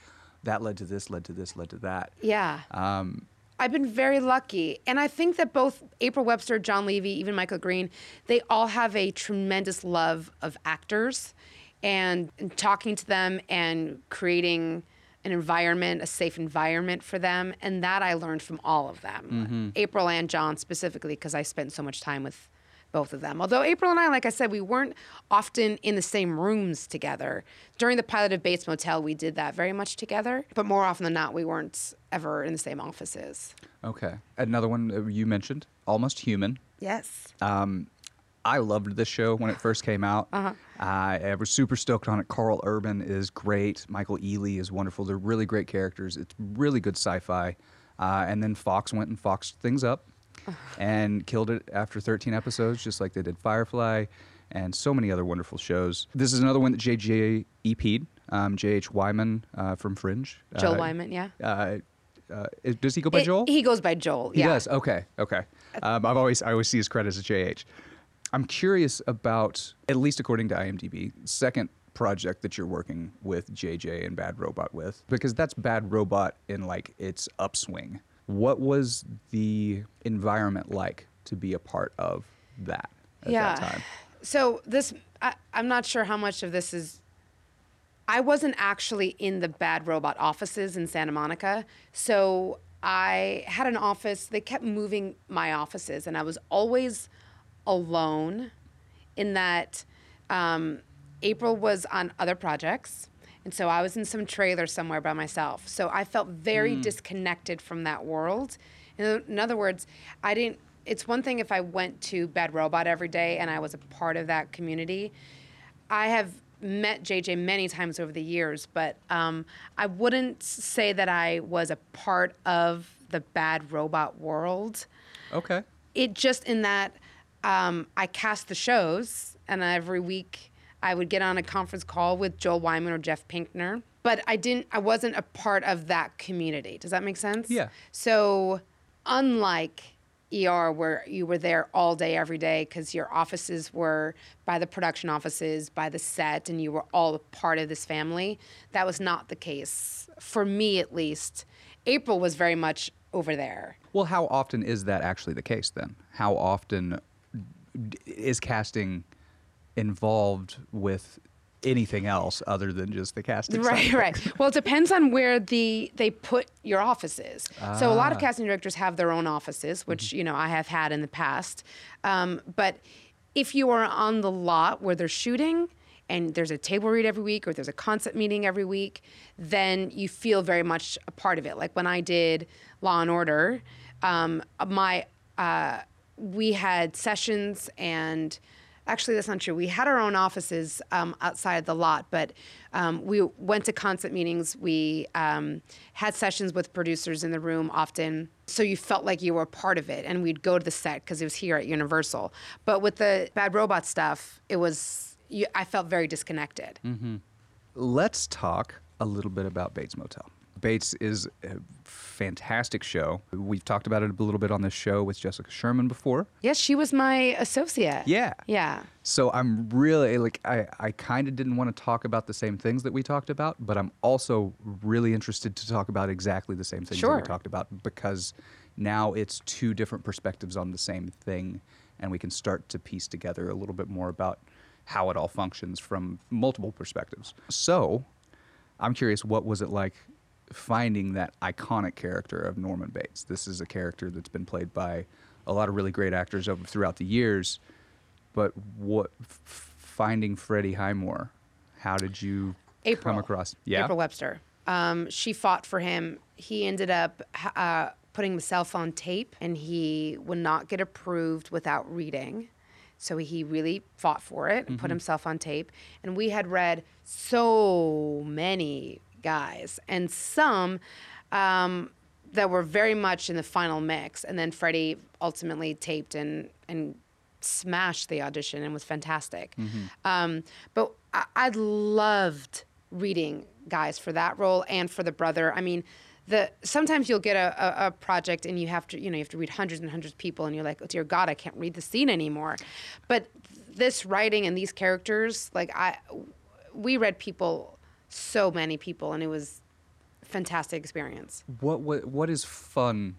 that led to this led to this led to that Yeah. um, I've been very lucky. And I think that both April Webster, John Levey, even Michael Green, they all have a tremendous love of actors and, and talking to them and creating an environment, a safe environment for them. And that I learned from all of them. April and John specifically, because I spent so much time with both of them. Although April and I, like I said, we weren't often in the same rooms together. During the pilot of Bates Motel, we did that very much together, but more often than not, we weren't ever in the same offices. okay another one you mentioned almost human Yes. Um, I loved this show when it first came out. Uh-huh. I was super stoked on it. Karl Urban is great. Michael Ealy is wonderful. They're really great characters. It's really good sci-fi. Uh, and then Fox went and foxed things up [LAUGHS] and killed it after 13 episodes, just like they did Firefly and so many other wonderful shows. This is another one that JJ EP'd. Um, J.H. Wyman uh, from Fringe. Joel Uh, Wyman, yeah. Uh, uh, does he go by It- Joel? He goes by Joel. He yeah. does. Okay. Okay. Um, I've always I always see his credits as JH. I'm curious about, at least according to IMDb, second project that you're working with JJ and Bad Robot with, because that's Bad Robot in like its upswing. What was the environment like to be a part of that at yeah. that time? So this, I, I'm not sure how much of this is. I wasn't actually in the Bad Robot offices in Santa Monica, so I had an office. They kept moving my offices, and I was always alone. In that, um, April was on other projects. And so I was in some trailer somewhere by myself. So I felt very disconnected from that world. In, in other words, I didn't, it's one thing if I went to Bad Robot every day and I was a part of that community. I have met JJ many times over the years, but um, I wouldn't say that I was a part of the Bad Robot world Okay. it just in that um, I cast the shows, and every week I would get on a conference call with Joel Wyman or Jeff Pinkner. But I didn't. I wasn't a part of that community. Does that make sense? Yeah. So, unlike ER, where you were there all day, every day, because your offices were by the production offices, by the set, and you were all a part of this family, that was not the case for me, at least. April was very much over there. Well, how often is that actually the case then? How often is casting involved with anything else other than just the casting? Right, right. Well, it depends on where the they put your offices. So a lot of Ah. casting directors have their own offices, which you know I have had in the past. Um, but if you are on the lot where they're shooting and there's a table read every week or there's a concept meeting every week, then you feel very much a part of it. Like when I did Law and Order, um, my uh, we had sessions and actually that's not true. We had our own offices um, outside the lot but um, we went to concept meetings. We um, had sessions with producers in the room often. So you felt like you were part of it and we'd go to the set because it was here at universal. But with the bad robot stuff it was you, i felt very disconnected. Let's talk a little bit about Bates Motel. Bates is a fantastic show. We've talked about it a little bit on this show with Jessica Sherman before. yes she was my associate Yeah. yeah So I'm really like I, I kind of didn't want to talk about the same things that we talked about, but I'm also really interested to talk about exactly the same things that we talked about because now it's two different perspectives on the same thing and we can start to piece together a little bit more about how it all functions from multiple perspectives. So, I'm curious what was it like finding that iconic character of Norman Bates? This is a character that's been played by a lot of really great actors over throughout the years but what f- finding Freddie Highmore? How did you April. come across? Yeah, April Webster. Um, she fought for him. He ended up uh, putting himself on tape, and he would not get approved without reading. So he really fought for it and put himself on tape. And we had read so many guys, and some um, that were very much in the final mix. And then Freddie ultimately taped and and smashed the audition and was fantastic. Um, but I, I loved reading guys for that role and for the brother. I mean, the sometimes you'll get a, a, a project and you have to you know you have to read hundreds and hundreds of people and you're like, oh dear God, I can't read the scene anymore. But this writing and these characters, like I, we read people, so many people, and it was a fantastic experience. what, what what is fun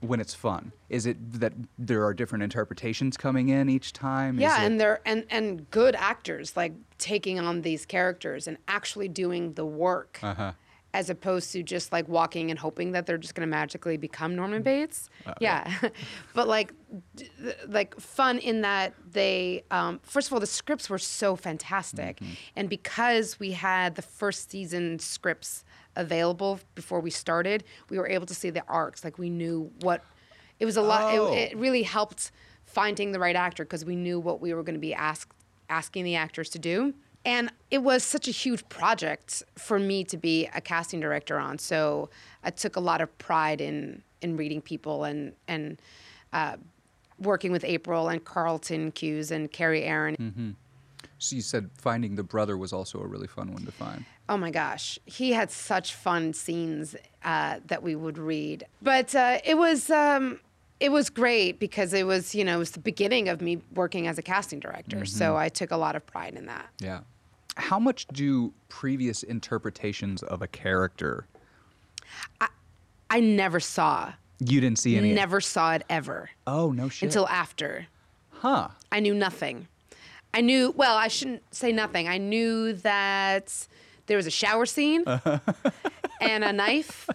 when it's fun? Is it that there are different interpretations coming in each time? Is Yeah, it- and they're and and good actors like taking on these characters and actually doing the work, Uh-huh. As opposed to just like walking and hoping that they're just going to magically become Norman mm. Bates. Uh, yeah, [LAUGHS] but like d- like fun in that they um, first of all the scripts were so fantastic, mm-hmm. and because we had the first season scripts available before we started, we were able to see the arcs. Like we knew what it was a lot. Oh. It, it really helped finding the right actor because we knew what we were going to be asked asking the actors to do. And it was such a huge project for me to be a casting director on. So I took a lot of pride in in reading people and and uh, working with April and Carlton Hughes and Carrie Aaron. Mm-hmm. So you said finding the brother was also a really fun one to find. Oh my gosh, he had such fun scenes uh, that we would read. But uh, it was um, it was great because it was, you know, it was the beginning of me working as a casting director. Mm-hmm. So I took a lot of pride in that. Yeah. How much do previous interpretations of a character I never saw, you didn't see any? never saw it ever Oh no shit. until after. huh. I knew nothing. I knew, well, I shouldn't say nothing. I knew that there was a shower scene [LAUGHS] and a knife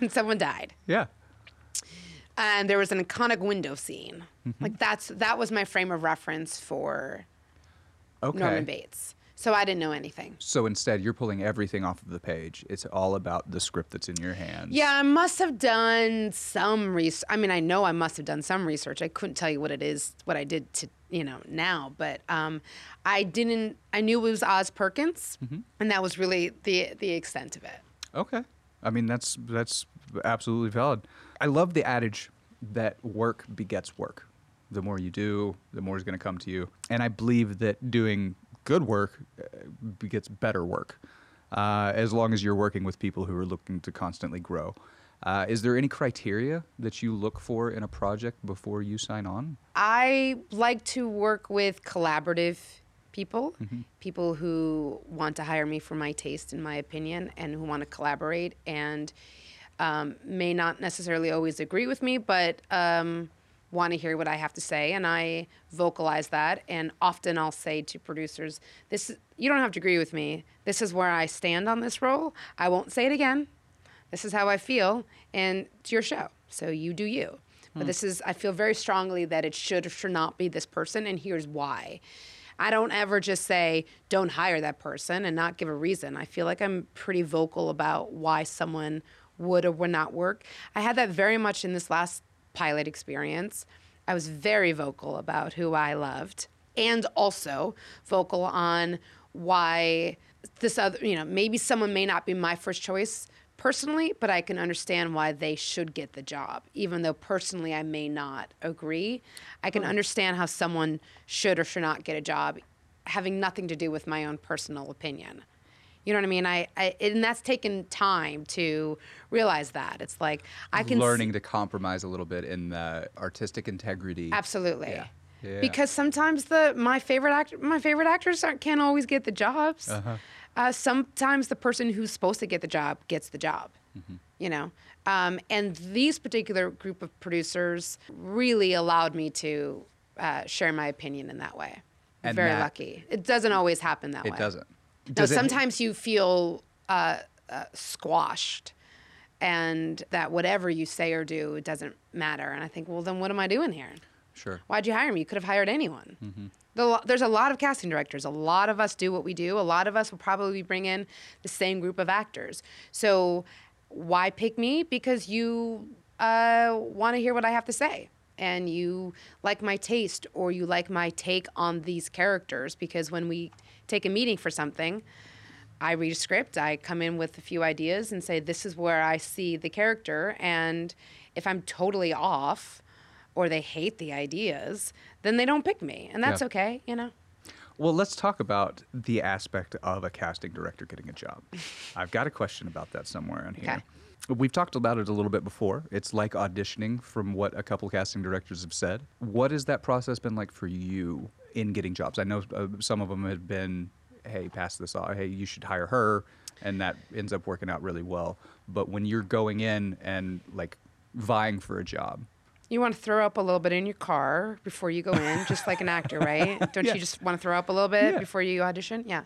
and someone died. Yeah. And there was an iconic window scene. Mm-hmm. Like that's that was my frame of reference for Okay. Norman Bates. So I didn't know anything. So instead, you're pulling everything off of the page. It's all about the script that's in your hands. Yeah, I must have done some research. I mean, I know I must have done some research. I couldn't tell you what it is, what I did to, you know, now, but um, I didn't. I knew it was Oz Perkins, Mm-hmm. and that was really the the extent of it. Okay. I mean, that's that's absolutely valid. I love the adage that work begets work. The more you do, the more is going to come to you. And I believe that doing good work uh, begets better work, uh, as long as you're working with people who are looking to constantly grow. Uh, is there any criteria that you look for in a project before you sign on? I like to work with collaborative people, Mm-hmm. people who want to hire me for my taste and my opinion, and who want to collaborate and um, may not necessarily always agree with me, but um, want to hear what I have to say, and I vocalize that. And often I'll say to producers, "This you don't have to agree with me. This is where I stand on this role. I won't say it again. This is how I feel, and it's your show, so you do you." But this is, I feel very strongly that it should or should not be this person, and here's why. I don't ever just say, don't hire that person and not give a reason. I feel like I'm pretty vocal about why someone would or would not work. I had that very much in this last pilot experience. I was very vocal about who I loved and also vocal on why this other, you know, maybe someone may not be my first choice personally, but I can understand why they should get the job, even though personally I may not agree. I can hmm. understand how someone should or should not get a job, having nothing to do with my own personal opinion. You know what I mean? I, I and that's taken time to realize that. It's like I can s- Learning to compromise a little bit in the artistic integrity. Absolutely. Yeah. Yeah. Because sometimes the my favorite actor my favorite actors aren't, can't always get the jobs. Uh-huh. uh sometimes the person who's supposed to get the job gets the job. Mm-hmm. You know, um, and these particular group of producers really allowed me to uh, share my opinion in that way. And Very that- lucky. It doesn't always happen that way. It doesn't. No, sometimes you feel uh, uh, squashed, and that whatever you say or do, it doesn't matter. And I think, well, then what am I doing here? Sure. Why'd you hire me? You could have hired anyone. Mm-hmm. The there's a lot of casting directors. A lot of us do what we do. A lot of us will probably bring in the same group of actors. So why pick me? Because you uh, want to hear what I have to say. And you like my taste or you like my take on these characters. Because when we take a meeting for something, I read a script, I come in with a few ideas and say, this is where I see the character. And if I'm totally off or they hate the ideas, then they don't pick me. And that's Yeah. okay, you know? Well, let's talk about the aspect of a casting director getting a job. [LAUGHS] I've got a question about that somewhere on here. Okay. We've talked about it a little bit before. It's like auditioning, from what a couple casting directors have said. What has that process been like for you in getting jobs? I know uh, some of them have been, hey, pass this off. Hey, you should hire her. And that ends up working out really well. But when you're going in and like vying for a job, You want to throw up a little bit in your car before you go in, just like an actor, right? [LAUGHS] Don't Yeah. you just want to throw up a little bit Yeah. before you audition? Yeah.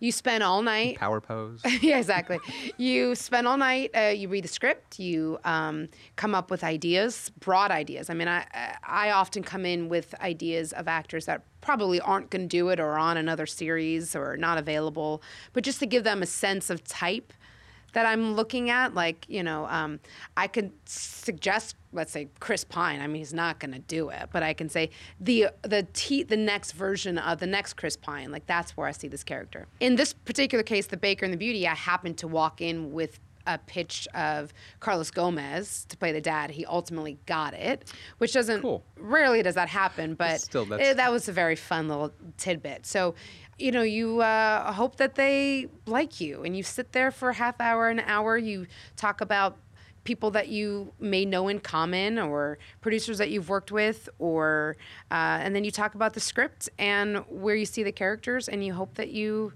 You spend all night [LAUGHS] power pose. [LAUGHS] yeah, exactly. You spend all night. Uh, you read the script. You um, come up with ideas, broad ideas. I mean, I I often come in with ideas of actors that probably aren't going to do it, or on another series, or not available. But just to give them a sense of type that I'm looking at, like you know, um, I could suggest, let's say Chris Pine. I mean, he's not going to do it, but I can say the the t- the next version of the next Chris Pine. Like that's where I see this character. In this particular case, the Baker and the Beauty, I happened to walk in with a pitch of Carlos Gomez to play the dad. He ultimately got it, which doesn't Cool. rarely does that happen, but Still, that's- eh, that was a very fun little tidbit. So, you know, you uh, hope that they like you, and you sit there for half hour, an hour. You talk about people that you may know in common or producers that you've worked with or uh, and then you talk about the script and where you see the characters and you hope that you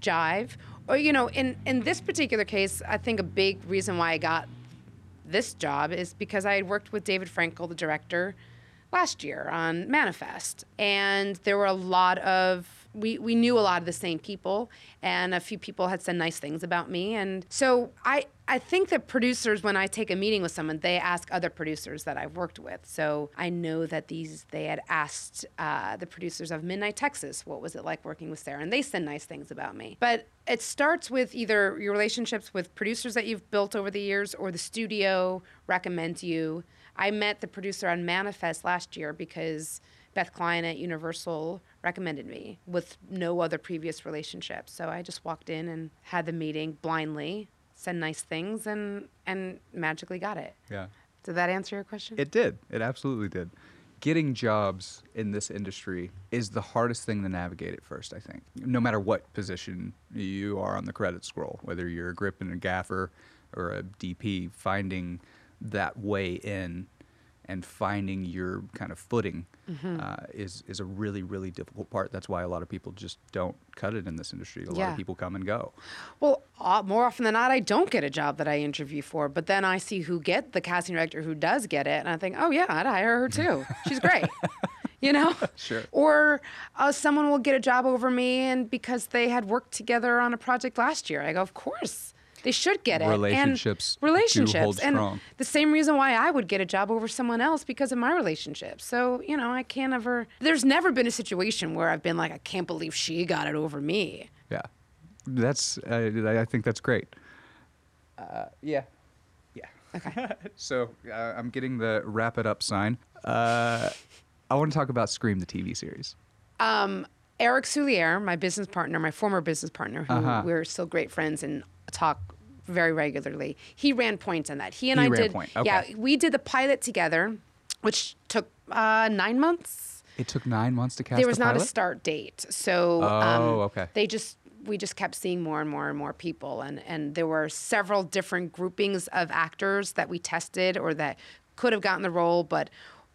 jive or you know in in this particular case i think a big reason why i got this job is because i had worked with david frankel the director last year on manifest and there were a lot of we, we knew a lot of the same people and a few people had said nice things about me. And so i i think that producers when i take a meeting with someone they ask other producers that i've worked with. So i know that these they had asked uh, the producers of midnight texas what was it like working with sarah? And they said nice things about me. But it starts with either your relationships with producers that you've built over the years or the studio recommends you. I met the producer on manifest last year because Beth Klein at Universal recommended me with no other previous relationship. So I just walked in and had the meeting blindly, said nice things, and and magically got it. Yeah. Did that answer your question? It did. It absolutely did. Getting jobs in this industry is the hardest thing to navigate at first, I think. No matter what position you are on the credit scroll, whether you're a grip and a gaffer or a DP, finding that way in and finding your kind of footing Mm-hmm. uh, is is a really really difficult part. That's why a lot of people just don't cut it in this industry. A lot of people come and go. Well, uh, more often than not, I don't get a job that I interview for, but then I see who get the casting director who does get it, and I think, oh yeah, I'd hire her too. She's great. [LAUGHS] you know? Sure. Or uh, someone will get a job over me, and because they had worked together on a project last year, I go, of course. They should get it. And Relationships do relationships. and strong. the same reason why I would get a job over someone else because of my relationship. So, you know, I can't ever, there's never been a situation where I've been like, I can't believe she got it over me. Yeah, that's uh, I think that's great. Uh, yeah, yeah. Okay. [LAUGHS] So uh, I'm getting the wrap it up sign. Uh, I want to talk about Scream, the TV series. Um, Eric Souliere, my business partner, my former business partner, who Uh-huh. we're still great friends and talk very regularly. He ran point on that. He and He I ran did. point, Yeah, we did the pilot together, which took uh, nine months. It took nine months to cast. there was the not a start date, so Oh, um, okay. They just we just kept seeing more and more and more people, and and there were several different groupings of actors that we tested or that could have gotten the role, but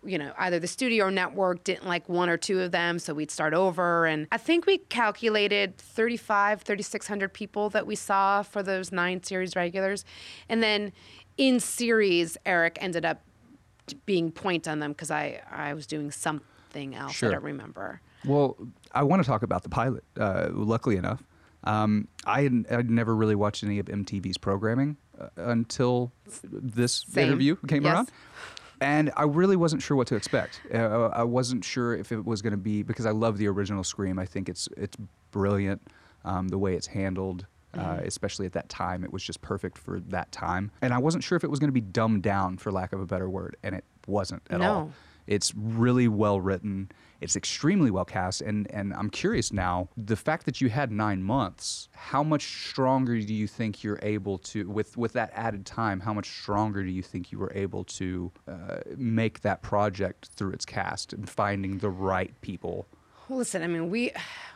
you know either the studio or network didn't like one or two of them, so we'd start over. And I think we calculated 35, 3600 people that we saw for those nine series regulars, and then in series, Eric ended up being point on them because I I was doing something else. Sure. I don't remember. Well, I want to talk about the pilot. Uh, luckily enough, um, I had I'd never really watched any of MTV's programming uh, until this Same. interview came Yes. around, and I really wasn't sure what to expect. Uh, I wasn't sure if it was going to be because I love the original Scream. I think it's it's brilliant um, the way it's handled. Uh, Mm-hmm. especially at that time, it was just perfect for that time, and I wasn't sure if it was going to be dumbed down, for lack of a better word, and it wasn't at all. No. It's really well written. It's extremely well cast, and and I'm curious now. The fact that you had nine months, how much stronger do you think you're able to, with with that added time, how much stronger do you think you were able to uh, make that project through its cast and finding the right people? Well, listen, I mean, we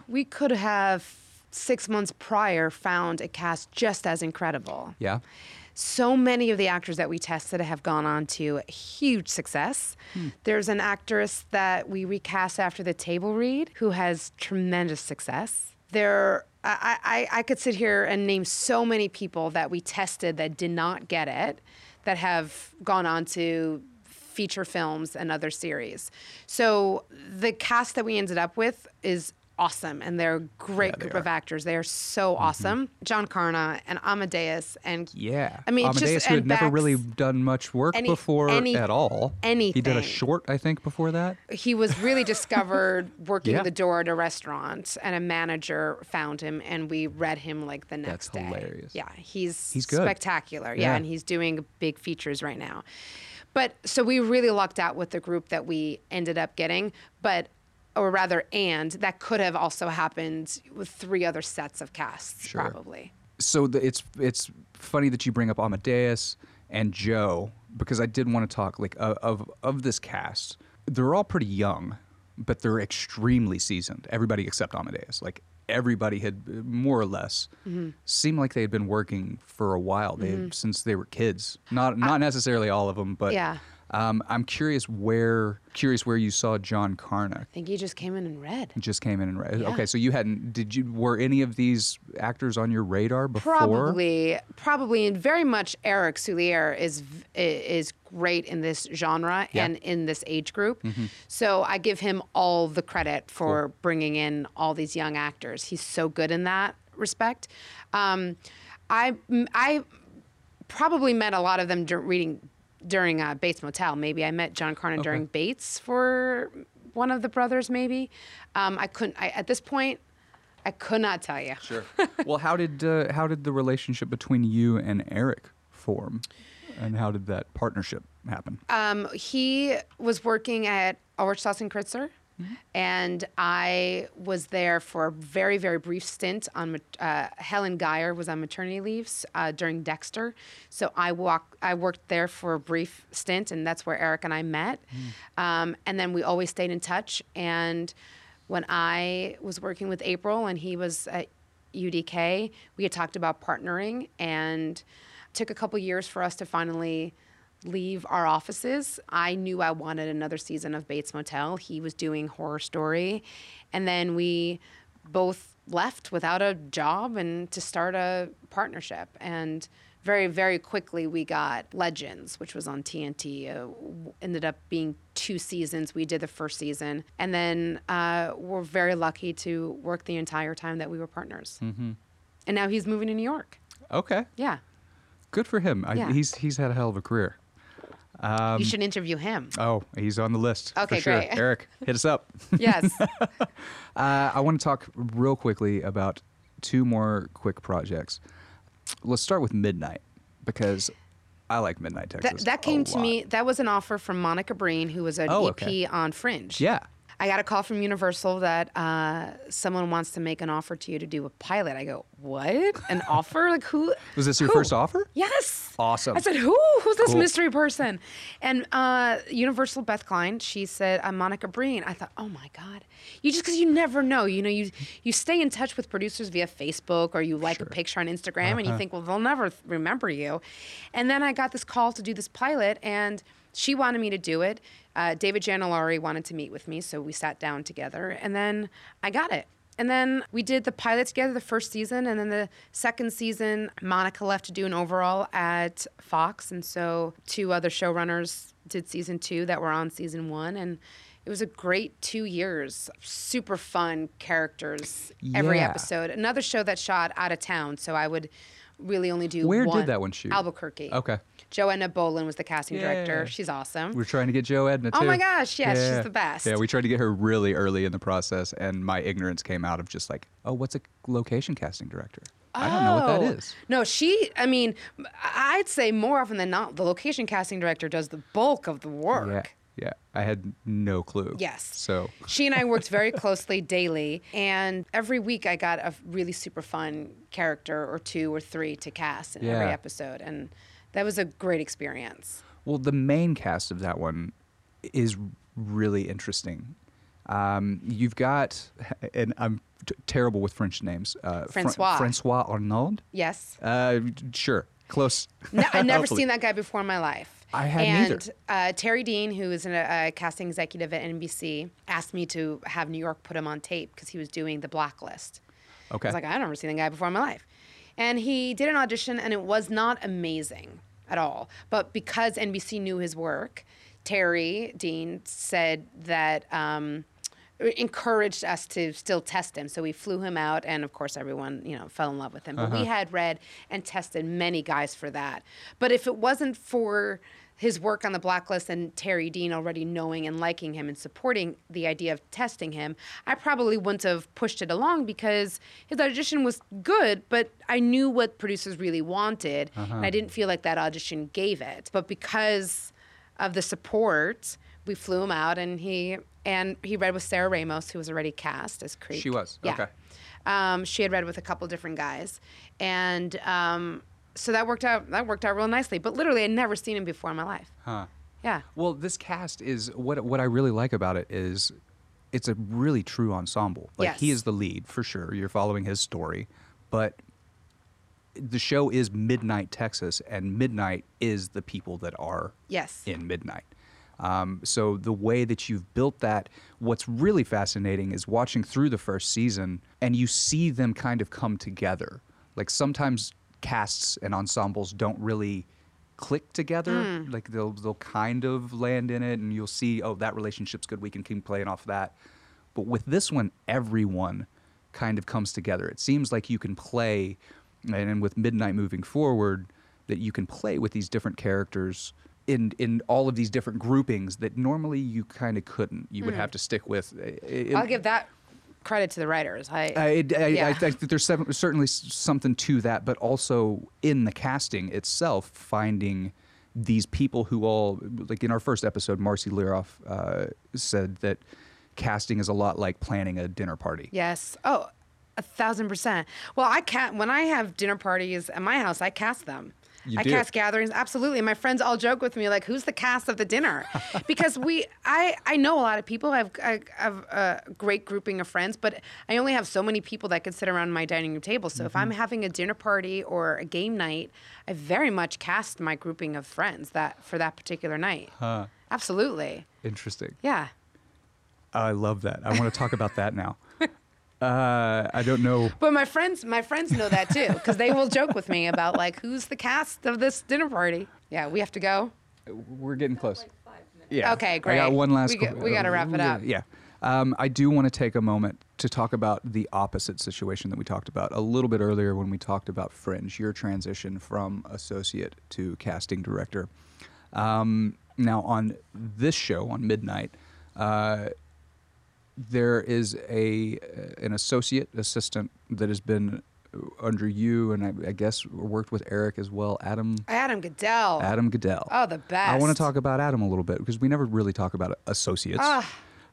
we could have six months prior found a cast just as incredible. Yeah, So many of the actors that we tested have gone on to huge success. Hmm. There's an actress that we recast after the table read who has tremendous success. There, I, I, I could sit here and name so many people that we tested that did not get it, that have gone on to feature films and other series. So the cast that we ended up with is awesome and they're a great Yeah, group of actors. They are so mm-hmm. awesome. John Karna and Amadeus and yeah. I mean, just- Amadeus, who had never really done much work any- before any- at all. Anything. He did a short, I think, before that. he was really discovered [LAUGHS] working Yeah. the door at a restaurant and a manager found him and we read him like the next That's day. hilarious. Yeah, he's, He's good. spectacular. Yeah. Yeah. and he's doing big features right now. But so we really lucked out with the group that we ended up getting, but or rather and that could have also happened with three other sets of casts Sure. probably. so the, it's it's funny that you bring up Amadeus and Joe because I did want to talk like of of, of this cast. They're all pretty young, but they're extremely seasoned. Everybody except Amadeus. Like everybody had uh, more or less Mm-hmm. seemed like they had been working for a while. They had, since they were kids. Not not necessarily all of them, but Yeah. Um, I'm curious where curious where you saw John Karna. I think he just came in and read. Just came in and read. Yeah. Okay, so you hadn't? Did you? Were any of these actors on your radar before? Probably, probably, and very much Eric Souliere is is great in this genre Yeah. and in this age group. So I give him all the credit for bringing in all these young actors. He's so good in that respect. Um, I I probably met a lot of them reading during uh, Bates Motel. Maybe I met John Carnan during Bates for one of the brothers. Maybe um, I couldn't. I, at this point, I could not tell you. Sure. [LAUGHS] well, how did uh, how did the relationship between you and Eric form, and how did that partnership happen? Um, he was working at Ulrich Dawson Kritzer, and I was there for a very, very brief stint. On uh, Helen Geyer was on maternity leaves uh, during Dexter, so I walk I worked there for a brief stint, and that's where Eric and I met. Um, and then we always stayed in touch. And when I was working with April, and he was at UDK, we had talked about partnering, and took a couple years for us to finally leave our offices. I knew I wanted another season of Bates Motel. He was doing Horror Story. And then we both left without a job and to start a partnership. And very, very quickly we got Legends, which was on TNT. Uh, ended up being two seasons. We did the first season. And then uh, we're very lucky to work the entire time that we were partners. Mm-hmm. And now he's moving to New York. Okay, Yeah. good for him. I, Yeah. He's he's had a hell of a career. You should interview him. Oh, he's on the list. Okay, for sure. great. Eric, hit us up. [LAUGHS] Yes. [LAUGHS] Uh, I want to talk real quickly about two more quick projects. Let's start with Midnight because I like Midnight Texas. That, that came to lot. me. That was an offer from Monica Breen, who was an Oh, EP okay. on Fringe. Yeah. I got a call from Universal that uh, someone wants to make an offer to you to do a pilot. I go, what? An [LAUGHS] offer? Like who? Was this your who? first offer? Yes. Awesome. I said, who? Who's this Cool. mystery person? And uh, Universal Beth Klein, she said, I'm Monica Breen. I thought, oh my God. You just, because you never know. You know, you you stay in touch with producers via Facebook or you like a picture on Instagram and you think, well, they'll never remember you. And then I got this call to do this pilot and she wanted me to do it. Uh, David Janollari wanted to meet with me, so we sat down together and then I got it. And then we did the pilot together the first season, and then the second season, Monica left to do an overall at Fox, and so two other showrunners did season two that were on season one, and it was a great two years. Super fun characters every Yeah. episode. Another show that shot out of town, so I would really only do Where did that one shoot? Albuquerque. Okay. Jo Edna Boldin was the casting Yeah. director. She's awesome. We're trying to get Jo Edna Oh my gosh, yes, she's the best. Yeah, we tried to get her really early in the process, and my ignorance came out of just like, oh, what's a location casting director? I don't know what that Oh. No, she, I mean, I'd say more often than not, the location casting director does the bulk of the work. Yeah, yeah. I had no clue. Yes. So [LAUGHS] She and I worked very closely daily, and every week I got a really super fun character or two or three to cast in every episode, and that was a great experience. Well, the main cast of that one is really interesting. Um, you've got, [LAUGHS] and I'm t- terrible with French names. Uh, Fran- Francois. Francois Arnaud. Yes. Uh, sure, close. No, I've never seen that guy before in my life. I hadn't and, uh, Terry Dean, who is an, a casting executive at NBC, asked me to have New York put him on tape because he was doing the Blacklist. Okay. I was like, I've never seen the guy before in my life. And he did an audition, and it was not amazing at all. But because NBC knew his work, Terry Dean said that. Um, encouraged us to still test him so we flew him out and of course everyone you know fell in love with him but we had read and tested many guys for that but if it wasn't for his work on the blacklist and Terry Dean already knowing and liking him and supporting the idea of testing him, I probably wouldn't have pushed it along because his audition was good, but I knew what producers really wanted, and I didn't feel like that audition gave it. But because of the support, we flew him out, and he and he read with Sarah Ramos, who was already cast as Creek. She was, yeah. okay. Um, she had read with a couple different guys, and um, so that worked out. That worked out real nicely. But literally, I'd never seen him before in my life. Huh. Yeah. Well, this cast is what what I really like about it is it's a really true ensemble. Like he is the lead for sure. You're following his story, but the show is Midnight Texas, and Midnight is the people that are Yes. in Midnight. Um, so the way that you've built that, what's really fascinating is watching through the first season, and you see them kind of come together. Like sometimes casts and ensembles don't really click together. Hmm. Like they'll they'll kind of land in it, and you'll see, oh, that relationship's good. We can keep playing off that. But with this one, everyone kind of comes together. It seems like you can play, and, with Midnight moving forward, that you can play with these different characters in in all of these different groupings that normally you kind of couldn't. You would hmm. have to stick with. uh, I'll give that credit to the writers. I, I, I, Yeah. I think that there's seven, certainly something to that, but also in the casting itself, finding these people who all, like in our first episode, Marcy Liroff uh, said that casting is a lot like planning a dinner party. yes. Oh, a thousand percent. Well, I can't. When I have dinner parties at my house, I cast them. You I do? cast gatherings. Absolutely. My friends all joke with me like, "Who's the cast of the dinner?" [LAUGHS] because we, I, I know a lot of people. I have, I have a great grouping of friends, but I only have so many people that could sit around my dining room table. So if Mm-hmm. I'm having a dinner party or a game night, I very much cast my grouping of friends that for that particular night. Huh. Absolutely. Interesting. Yeah. I love that. I want to talk about that now. Uh, I don't know. But my friends, my friends know that too, because they will joke with me about like, who's the cast of this dinner party? Yeah, we have to go. We're getting close. Yeah. Okay, great. I got one last. We got- we gotta wrap it up. Yeah. Um, I do want to take a moment to talk about the opposite situation that we talked about a little bit earlier when we talked about Fringe, your transition from associate to casting director. Um, now, on this show, on Midnight, uh, there is a an associate assistant that has been under you, and I, I guess worked with Eric as well, Adam Adam Goodell. Adam Goodell. Oh, the best. I want to talk about Adam a little bit because we never really talk about associates. Ah,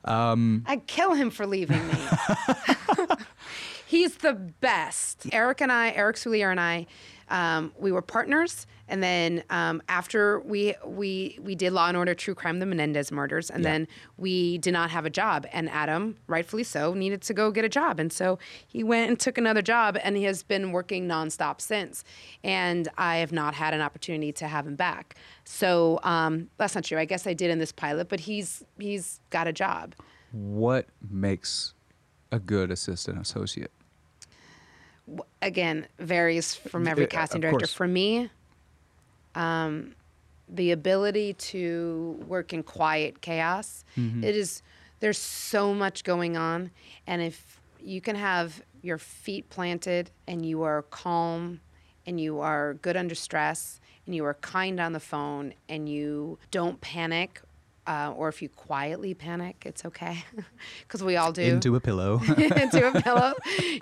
Um, I'd kill him for leaving me. [LAUGHS] [LAUGHS] He's the best. Eric and I, Eric Souliere and I, um, we were partners, and then um, after we we we did Law and Order: True Crime, the Menendez murders, and Yeah. then we did not have a job, and Adam, rightfully so, needed to go get a job, and so he went and took another job, and he has been working nonstop since, and I have not had an opportunity to have him back. So um, that's not true. I guess I did in this pilot, but he's he's got a job. what makes a good assistant associate? Again varies from every Uh, casting director. course. For me, um, the ability to work in quiet chaos. Mm-hmm. It is there's so much going on, and if you can have your feet planted and you are calm and you are good under stress and you are kind on the phone and you don't panic. Uh, or if you quietly panic, it's okay, [LAUGHS] because we all do Into a pillow. [LAUGHS] into a [LAUGHS] pillow.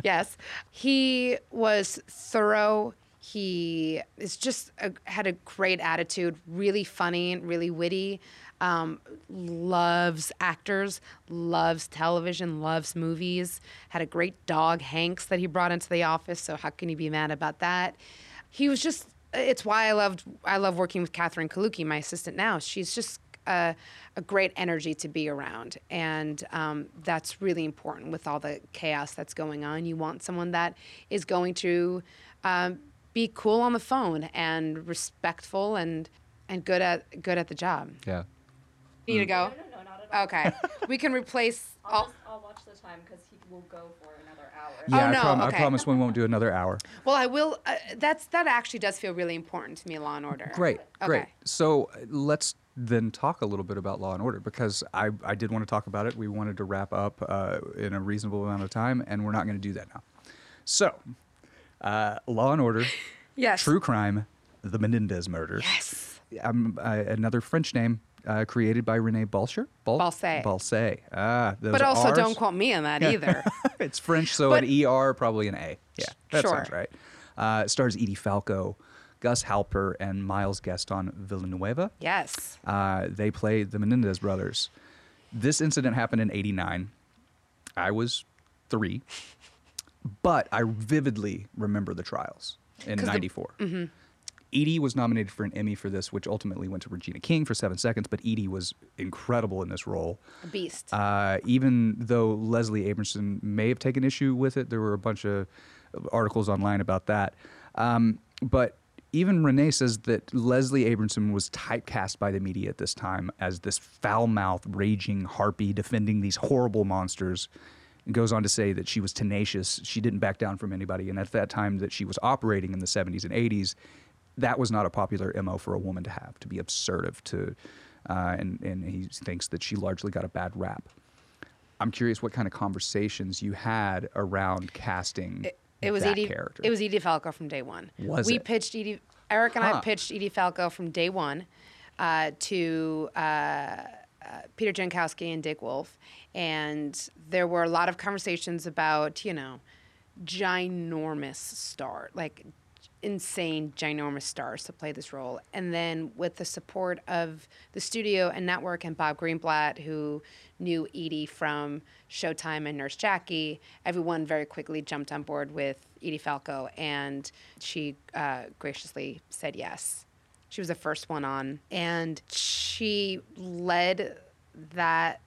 Yes. He was thorough. He is just a, had a great attitude, really funny, really witty. Um, loves actors, loves television, loves movies. Had a great dog, Hanks, that he brought into the office. So how can you be mad about that? He was just. It's why I loved. I love working with Catherine Kaluki, my assistant now. She's just a, a great energy to be around. And um, that's really important with all the chaos that's going on. You want someone that is going to um, be cool on the phone and respectful and and good at good at the job. yeah. Need to go? No, no, no, not at all. Okay. [LAUGHS] we can replace I'll, all. just, I'll watch the time because he will go for another hour. Yeah, Oh, no, I, prom- okay. I promise we won't do another hour. Well, I will. Uh, that's that actually does feel really important to me. Law and Order. Great, great. So uh, let's then talk a little bit about Law and Order because I, I did want to talk about it. We wanted to wrap up uh, in a reasonable amount of time, and we're not going to do that now. So, uh, Law and Order, [LAUGHS] Yes. True Crime, The Menendez Murders. Yes. Um, uh, another French name uh, created by Rene Balcer. Bal- Balsay. Balsay. Ah, those But also, Rs. don't quote me on that either. [LAUGHS] it's French, so But- an ER, probably an A. Yeah, that Sure. sounds right. Uh, it stars Edie Falco, Gus Halper, and Miles Gaston Villanueva. yes. Uh, they play the Menendez brothers. This incident happened in 89. I was three, but I vividly remember the trials in 'Cause the- '94. Edie was nominated for an Emmy for this, which ultimately went to Regina King for Seven Seconds. But Edie was incredible in this role. A beast. Uh, even though Leslie Abramson may have taken issue with it, there were a bunch of articles online about that. Um, but even Renee says that Leslie Abramson was typecast by the media at this time as this foul mouthed, raging harpy defending these horrible monsters. And goes on to say that she was tenacious. She didn't back down from anybody. And at that time that she was operating in the 70s and 80s, that was not a popular MO for a woman to have, to be assertive, to, uh, and, and he thinks that she largely got a bad rap. I'm curious what kind of conversations you had around casting It, it was Edie. character. It was Edie Falco from day one. Was we it? pitched Edie? Eric and I pitched Edie Falco from day one uh, to uh, uh, Peter Jankowski and Dick Wolf, and there were a lot of conversations about you know ginormous star like insane ginormous stars to play this role. And then with the support of the studio and network and bob greenblatt who knew edie from showtime and nurse jackie everyone very quickly jumped on board with edie falco and she uh, graciously said yes. She was the first one on. And she led that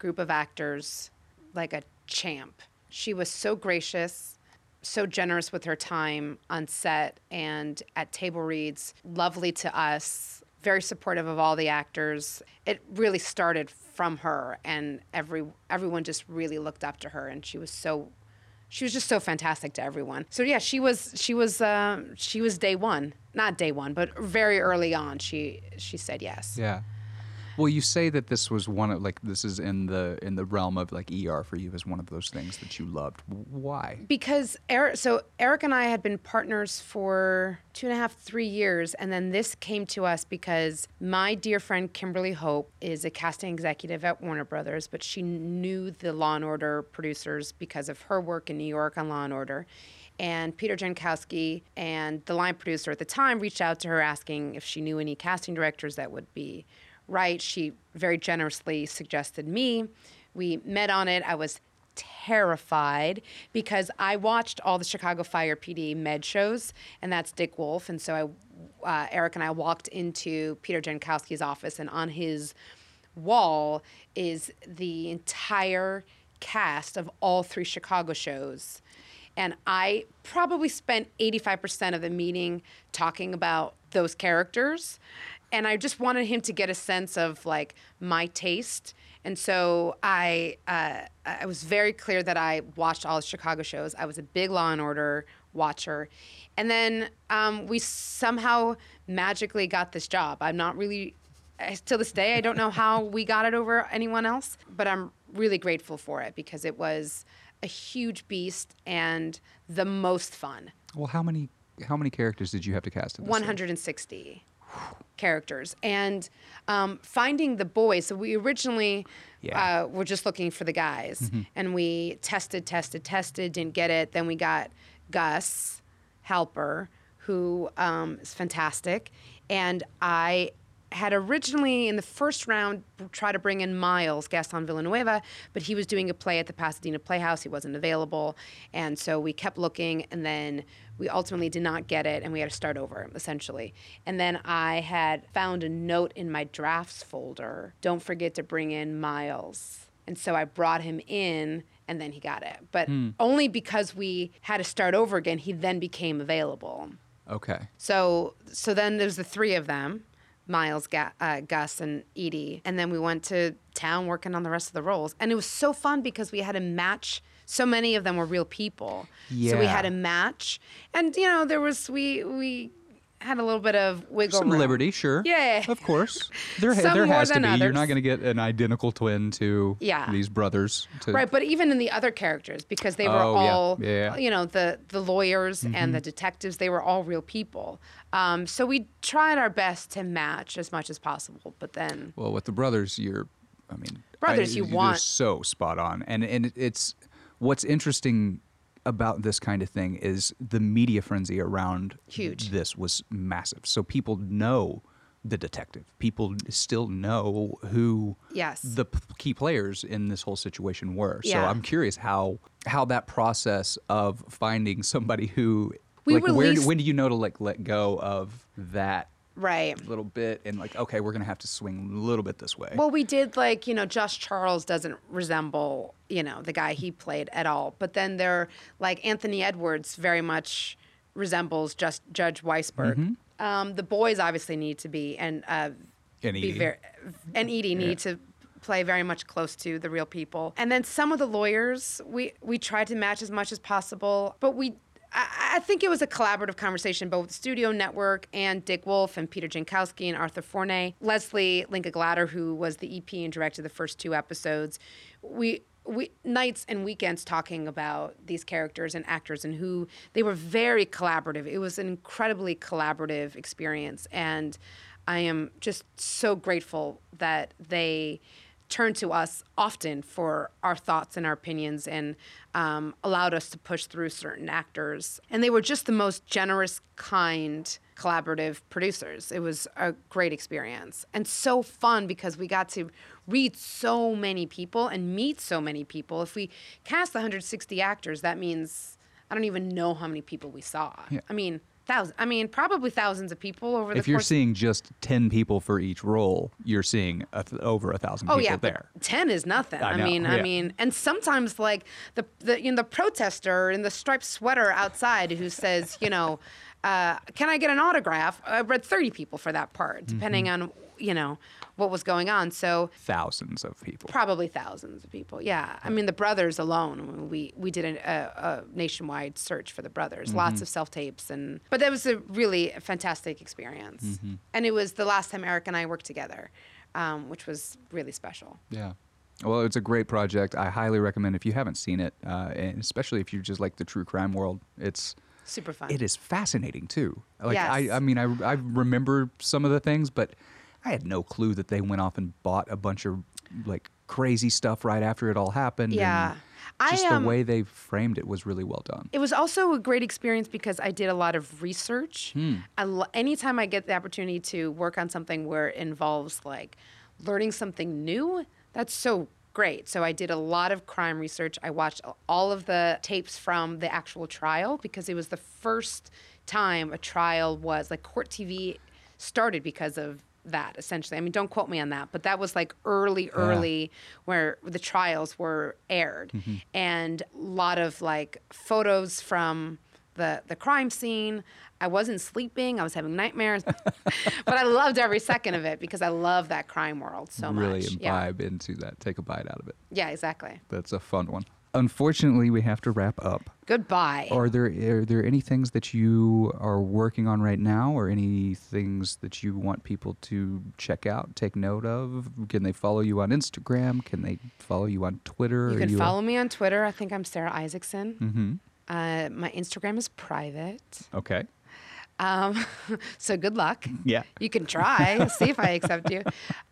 group of actors like a champ. She was so gracious so generous with her time on set and at table reads, lovely to us, very supportive of all the actors. It really started from her, and every everyone just really looked up to her, and she was so. She was just so fantastic to everyone. So yeah, she was she was uh, she was day one, not day one, but very early on. She she said yes. Yeah. Well, you say that this was one of like this is in the in the realm of like ER for you as one of those things that you loved. Why? because Eric, so Eric and I had been partners for two and a half, three years, and then this came to us because my dear friend Kimberly Hope is a casting executive at Warner Brothers, but she knew the Law and Order producers because of her work in New York on Law and Order. And Peter Jankowski and the line producer at the time reached out to her asking if she knew any casting directors that would be right. She very generously suggested me. We met on it. I was terrified because I watched all the Chicago Fire PD med shows, and that's Dick Wolf. And so I, uh, Eric and I walked into Peter Jankowski's office, and on his wall is the entire cast of all three Chicago shows. And I probably spent 85% of the meeting talking about those characters. And I just wanted him to get a sense of like my taste. And so I, uh, I was very clear that I watched all the Chicago shows. I was a big Law and Order watcher. And then um, we somehow magically got this job. I'm not really, to this day, I don't know how we got it over anyone else, but I'm really grateful for it because it was a huge beast and the most fun. Well, how many how many characters did you have to cast? In this thing? 160 characters. And um, finding the boys so we originally Yeah. uh, were just looking for the guys. And we tested tested tested didn't get it. Then we got gus Halper who um, is fantastic. And i had originally in the first round tried to bring in Miles Gaston Villanueva, but he was doing a play at the Pasadena Playhouse. He wasn't available, and so we kept looking, and then we ultimately did not get it, and we had to start over essentially. And then I had found a note in my drafts folder. Don't forget to bring in Miles. And so I brought him in, and then he got it. But hmm. only because we had to start over again, he then became available. Okay. So so then there's the three of them, Miles, Ga- uh, Gus, and Edie, and then we went to town working on the rest of the roles, and it was so fun because we had a match. So many of them were real people, so we had a match, and you know there was we we had a little bit of wiggle room. Some room. liberty, sure. Yeah. Of course. [LAUGHS] There, Some there has to be. You're not going to get an identical twin to Yeah. these brothers. To, Right, but even in the other characters, because they were Oh, all, Yeah, yeah. you know, the the lawyers and the detectives, they were all real people. Um, so we tried our best to match as much as possible. But then, Well, with the brothers, you're, I mean, Brothers, I- you want- so spot on, and and it's what's interesting about this kind of thing is the media frenzy around Huge. this was massive. So people know the detective. People still know who Yes. the p- key players in this whole situation were. So I'm curious how how that process of finding somebody who We like where when do you know to like let go of that right. A little bit and like okay we're gonna have to swing a little bit this way. Well, we did like you know, Josh Charles doesn't resemble you know the guy he played at all. But then there, like Anthony Edwards, very much resembles just Judge Weisberg. Mm-hmm. Um, the boys obviously need to be and uh, And be Edie. very and Edie need to play very much close to the real people. And then some of the lawyers we we tried to match as much as possible, but we. I think it was a collaborative conversation, both Studio Network and Dick Wolf and Peter Jankowski and Arthur Forney, Leslie Linka Glatter, who was the EP and directed the first two episodes. We we nights and weekends talking about these characters and actors and who they were very collaborative. It was an incredibly collaborative experience, and I am just so grateful that they turned to us often for our thoughts and our opinions and um, allowed us to push through certain actors. And they were just the most generous, kind, collaborative producers. It was a great experience and so fun because we got to read so many people and meet so many people. If we cast 160 actors, that means I don't even know how many people we saw. Yeah. I mean, thousands. I mean, probably thousands of people over the if you're seeing just 10 people for each role, you're seeing a th- over a thousand Oh people yeah, there. ten is nothing. I I, mean, yeah. I mean, and sometimes like the the you know the protester in the striped sweater outside who says, you know, uh, can I get an autograph? I read thirty people for that part, depending Mm-hmm. on you know what was going on. So Thousands of people. probably thousands of people. Yeah, I mean the brothers alone. We we did a, a, nationwide search for the brothers. Lots Mm-hmm. of self tapes, and but that was a really fantastic experience. Mm-hmm. And it was the last time Eric and I worked together, um, which was really special. Yeah. Well, it's a great project. I highly recommend if you haven't seen it, uh, and especially if you just like the true crime world. It's Super fun. it is fascinating too. Like Yes. I, I mean, I, I remember some of the things, but I had no clue that they went off and bought a bunch of like crazy stuff right after it all happened. Yeah. I, just um, the way they framed it was really well done. It was also a great experience because I did a lot of research. I lo- anytime I get the opportunity to work on something where it involves like learning something new, that's so great. So I did a lot of crime research. I watched all of the tapes from the actual trial because it was the first time a trial was like court TV started because of that essentially. I mean, don't quote me on that, but that was like early, early where the trials were aired, mm-hmm. and a lot of like photos from the the crime scene. I wasn't sleeping. I was having nightmares, [LAUGHS] but I loved every second of it because I love that crime world so really much. Yeah. imbibe into that. Take a bite out of it. yeah, exactly. That's a fun one. Unfortunately, we have to wrap up. Goodbye. Are there are there any things that you are working on right now, or any things that you want people to check out, take note of? Can they follow you on Instagram? Can they follow you on Twitter? you can a- follow me on Twitter. I think I'm Sarah Isaacson. Mhm. Uh, my Instagram is private. Okay. Um, [LAUGHS] so good luck. Yeah. You can try, see if I accept you.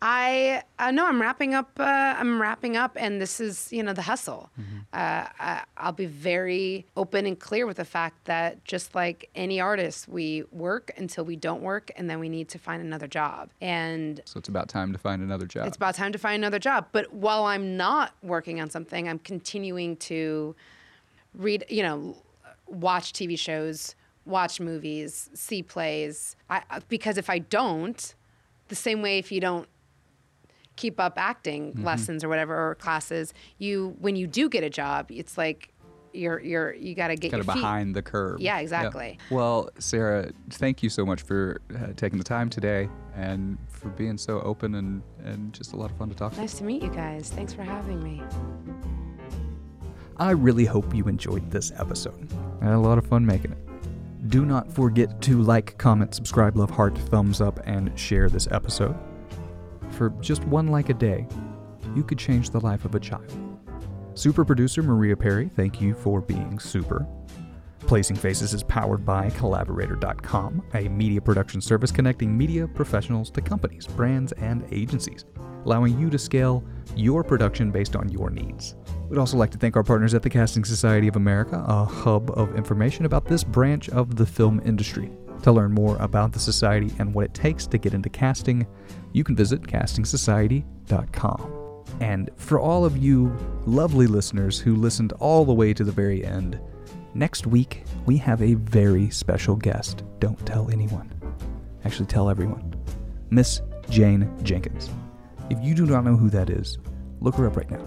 I uh, no, I'm wrapping up. Uh, I'm wrapping up, and this is you know the hustle. Uh, I, I'll be very open and clear with the fact that just like any artist, we work until we don't work, and then we need to find another job. And So it's about time to find another job. it's about time to find another job. But while I'm not working on something, I'm continuing to read, you know, watch TV shows, watch movies, see plays. I, because if I don't, the same way if you don't keep up acting Mm-hmm. lessons or whatever or classes, you when you do get a job, it's like you're you're you got to get kind of behind the curve. Yeah, exactly. Well, Sarah, thank you so much for uh, taking the time today and for being so open and, and just a lot of fun to talk to. Nice to meet you guys. Thanks for having me. I really hope you enjoyed this episode. I had a lot of fun making it. Do not forget to like, comment, subscribe, love, heart, thumbs up, and share this episode. For just one like a day, you could change the life of a child. Super producer Maria Perry, thank you for being super. Placing Faces is powered by Collaborator.com, a media production service connecting media professionals to companies, brands, and agencies, allowing you to scale your production based on your needs. We'd also like to thank our partners at the Casting Society of America, a hub of information about this branch of the film industry. To learn more about the society and what it takes to get into casting, you can visit castingsociety.com. And for all of you lovely listeners who listened all the way to the very end, Next week, we have a very special guest. Don't tell anyone. Actually, tell everyone. Miss Jane Jenkins. If you do not know who that is, look her up right now.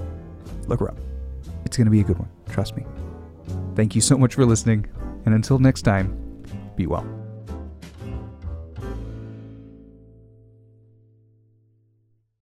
Look her up. It's going to be a good one. Trust me. Thank you so much for listening. And until next time, be well.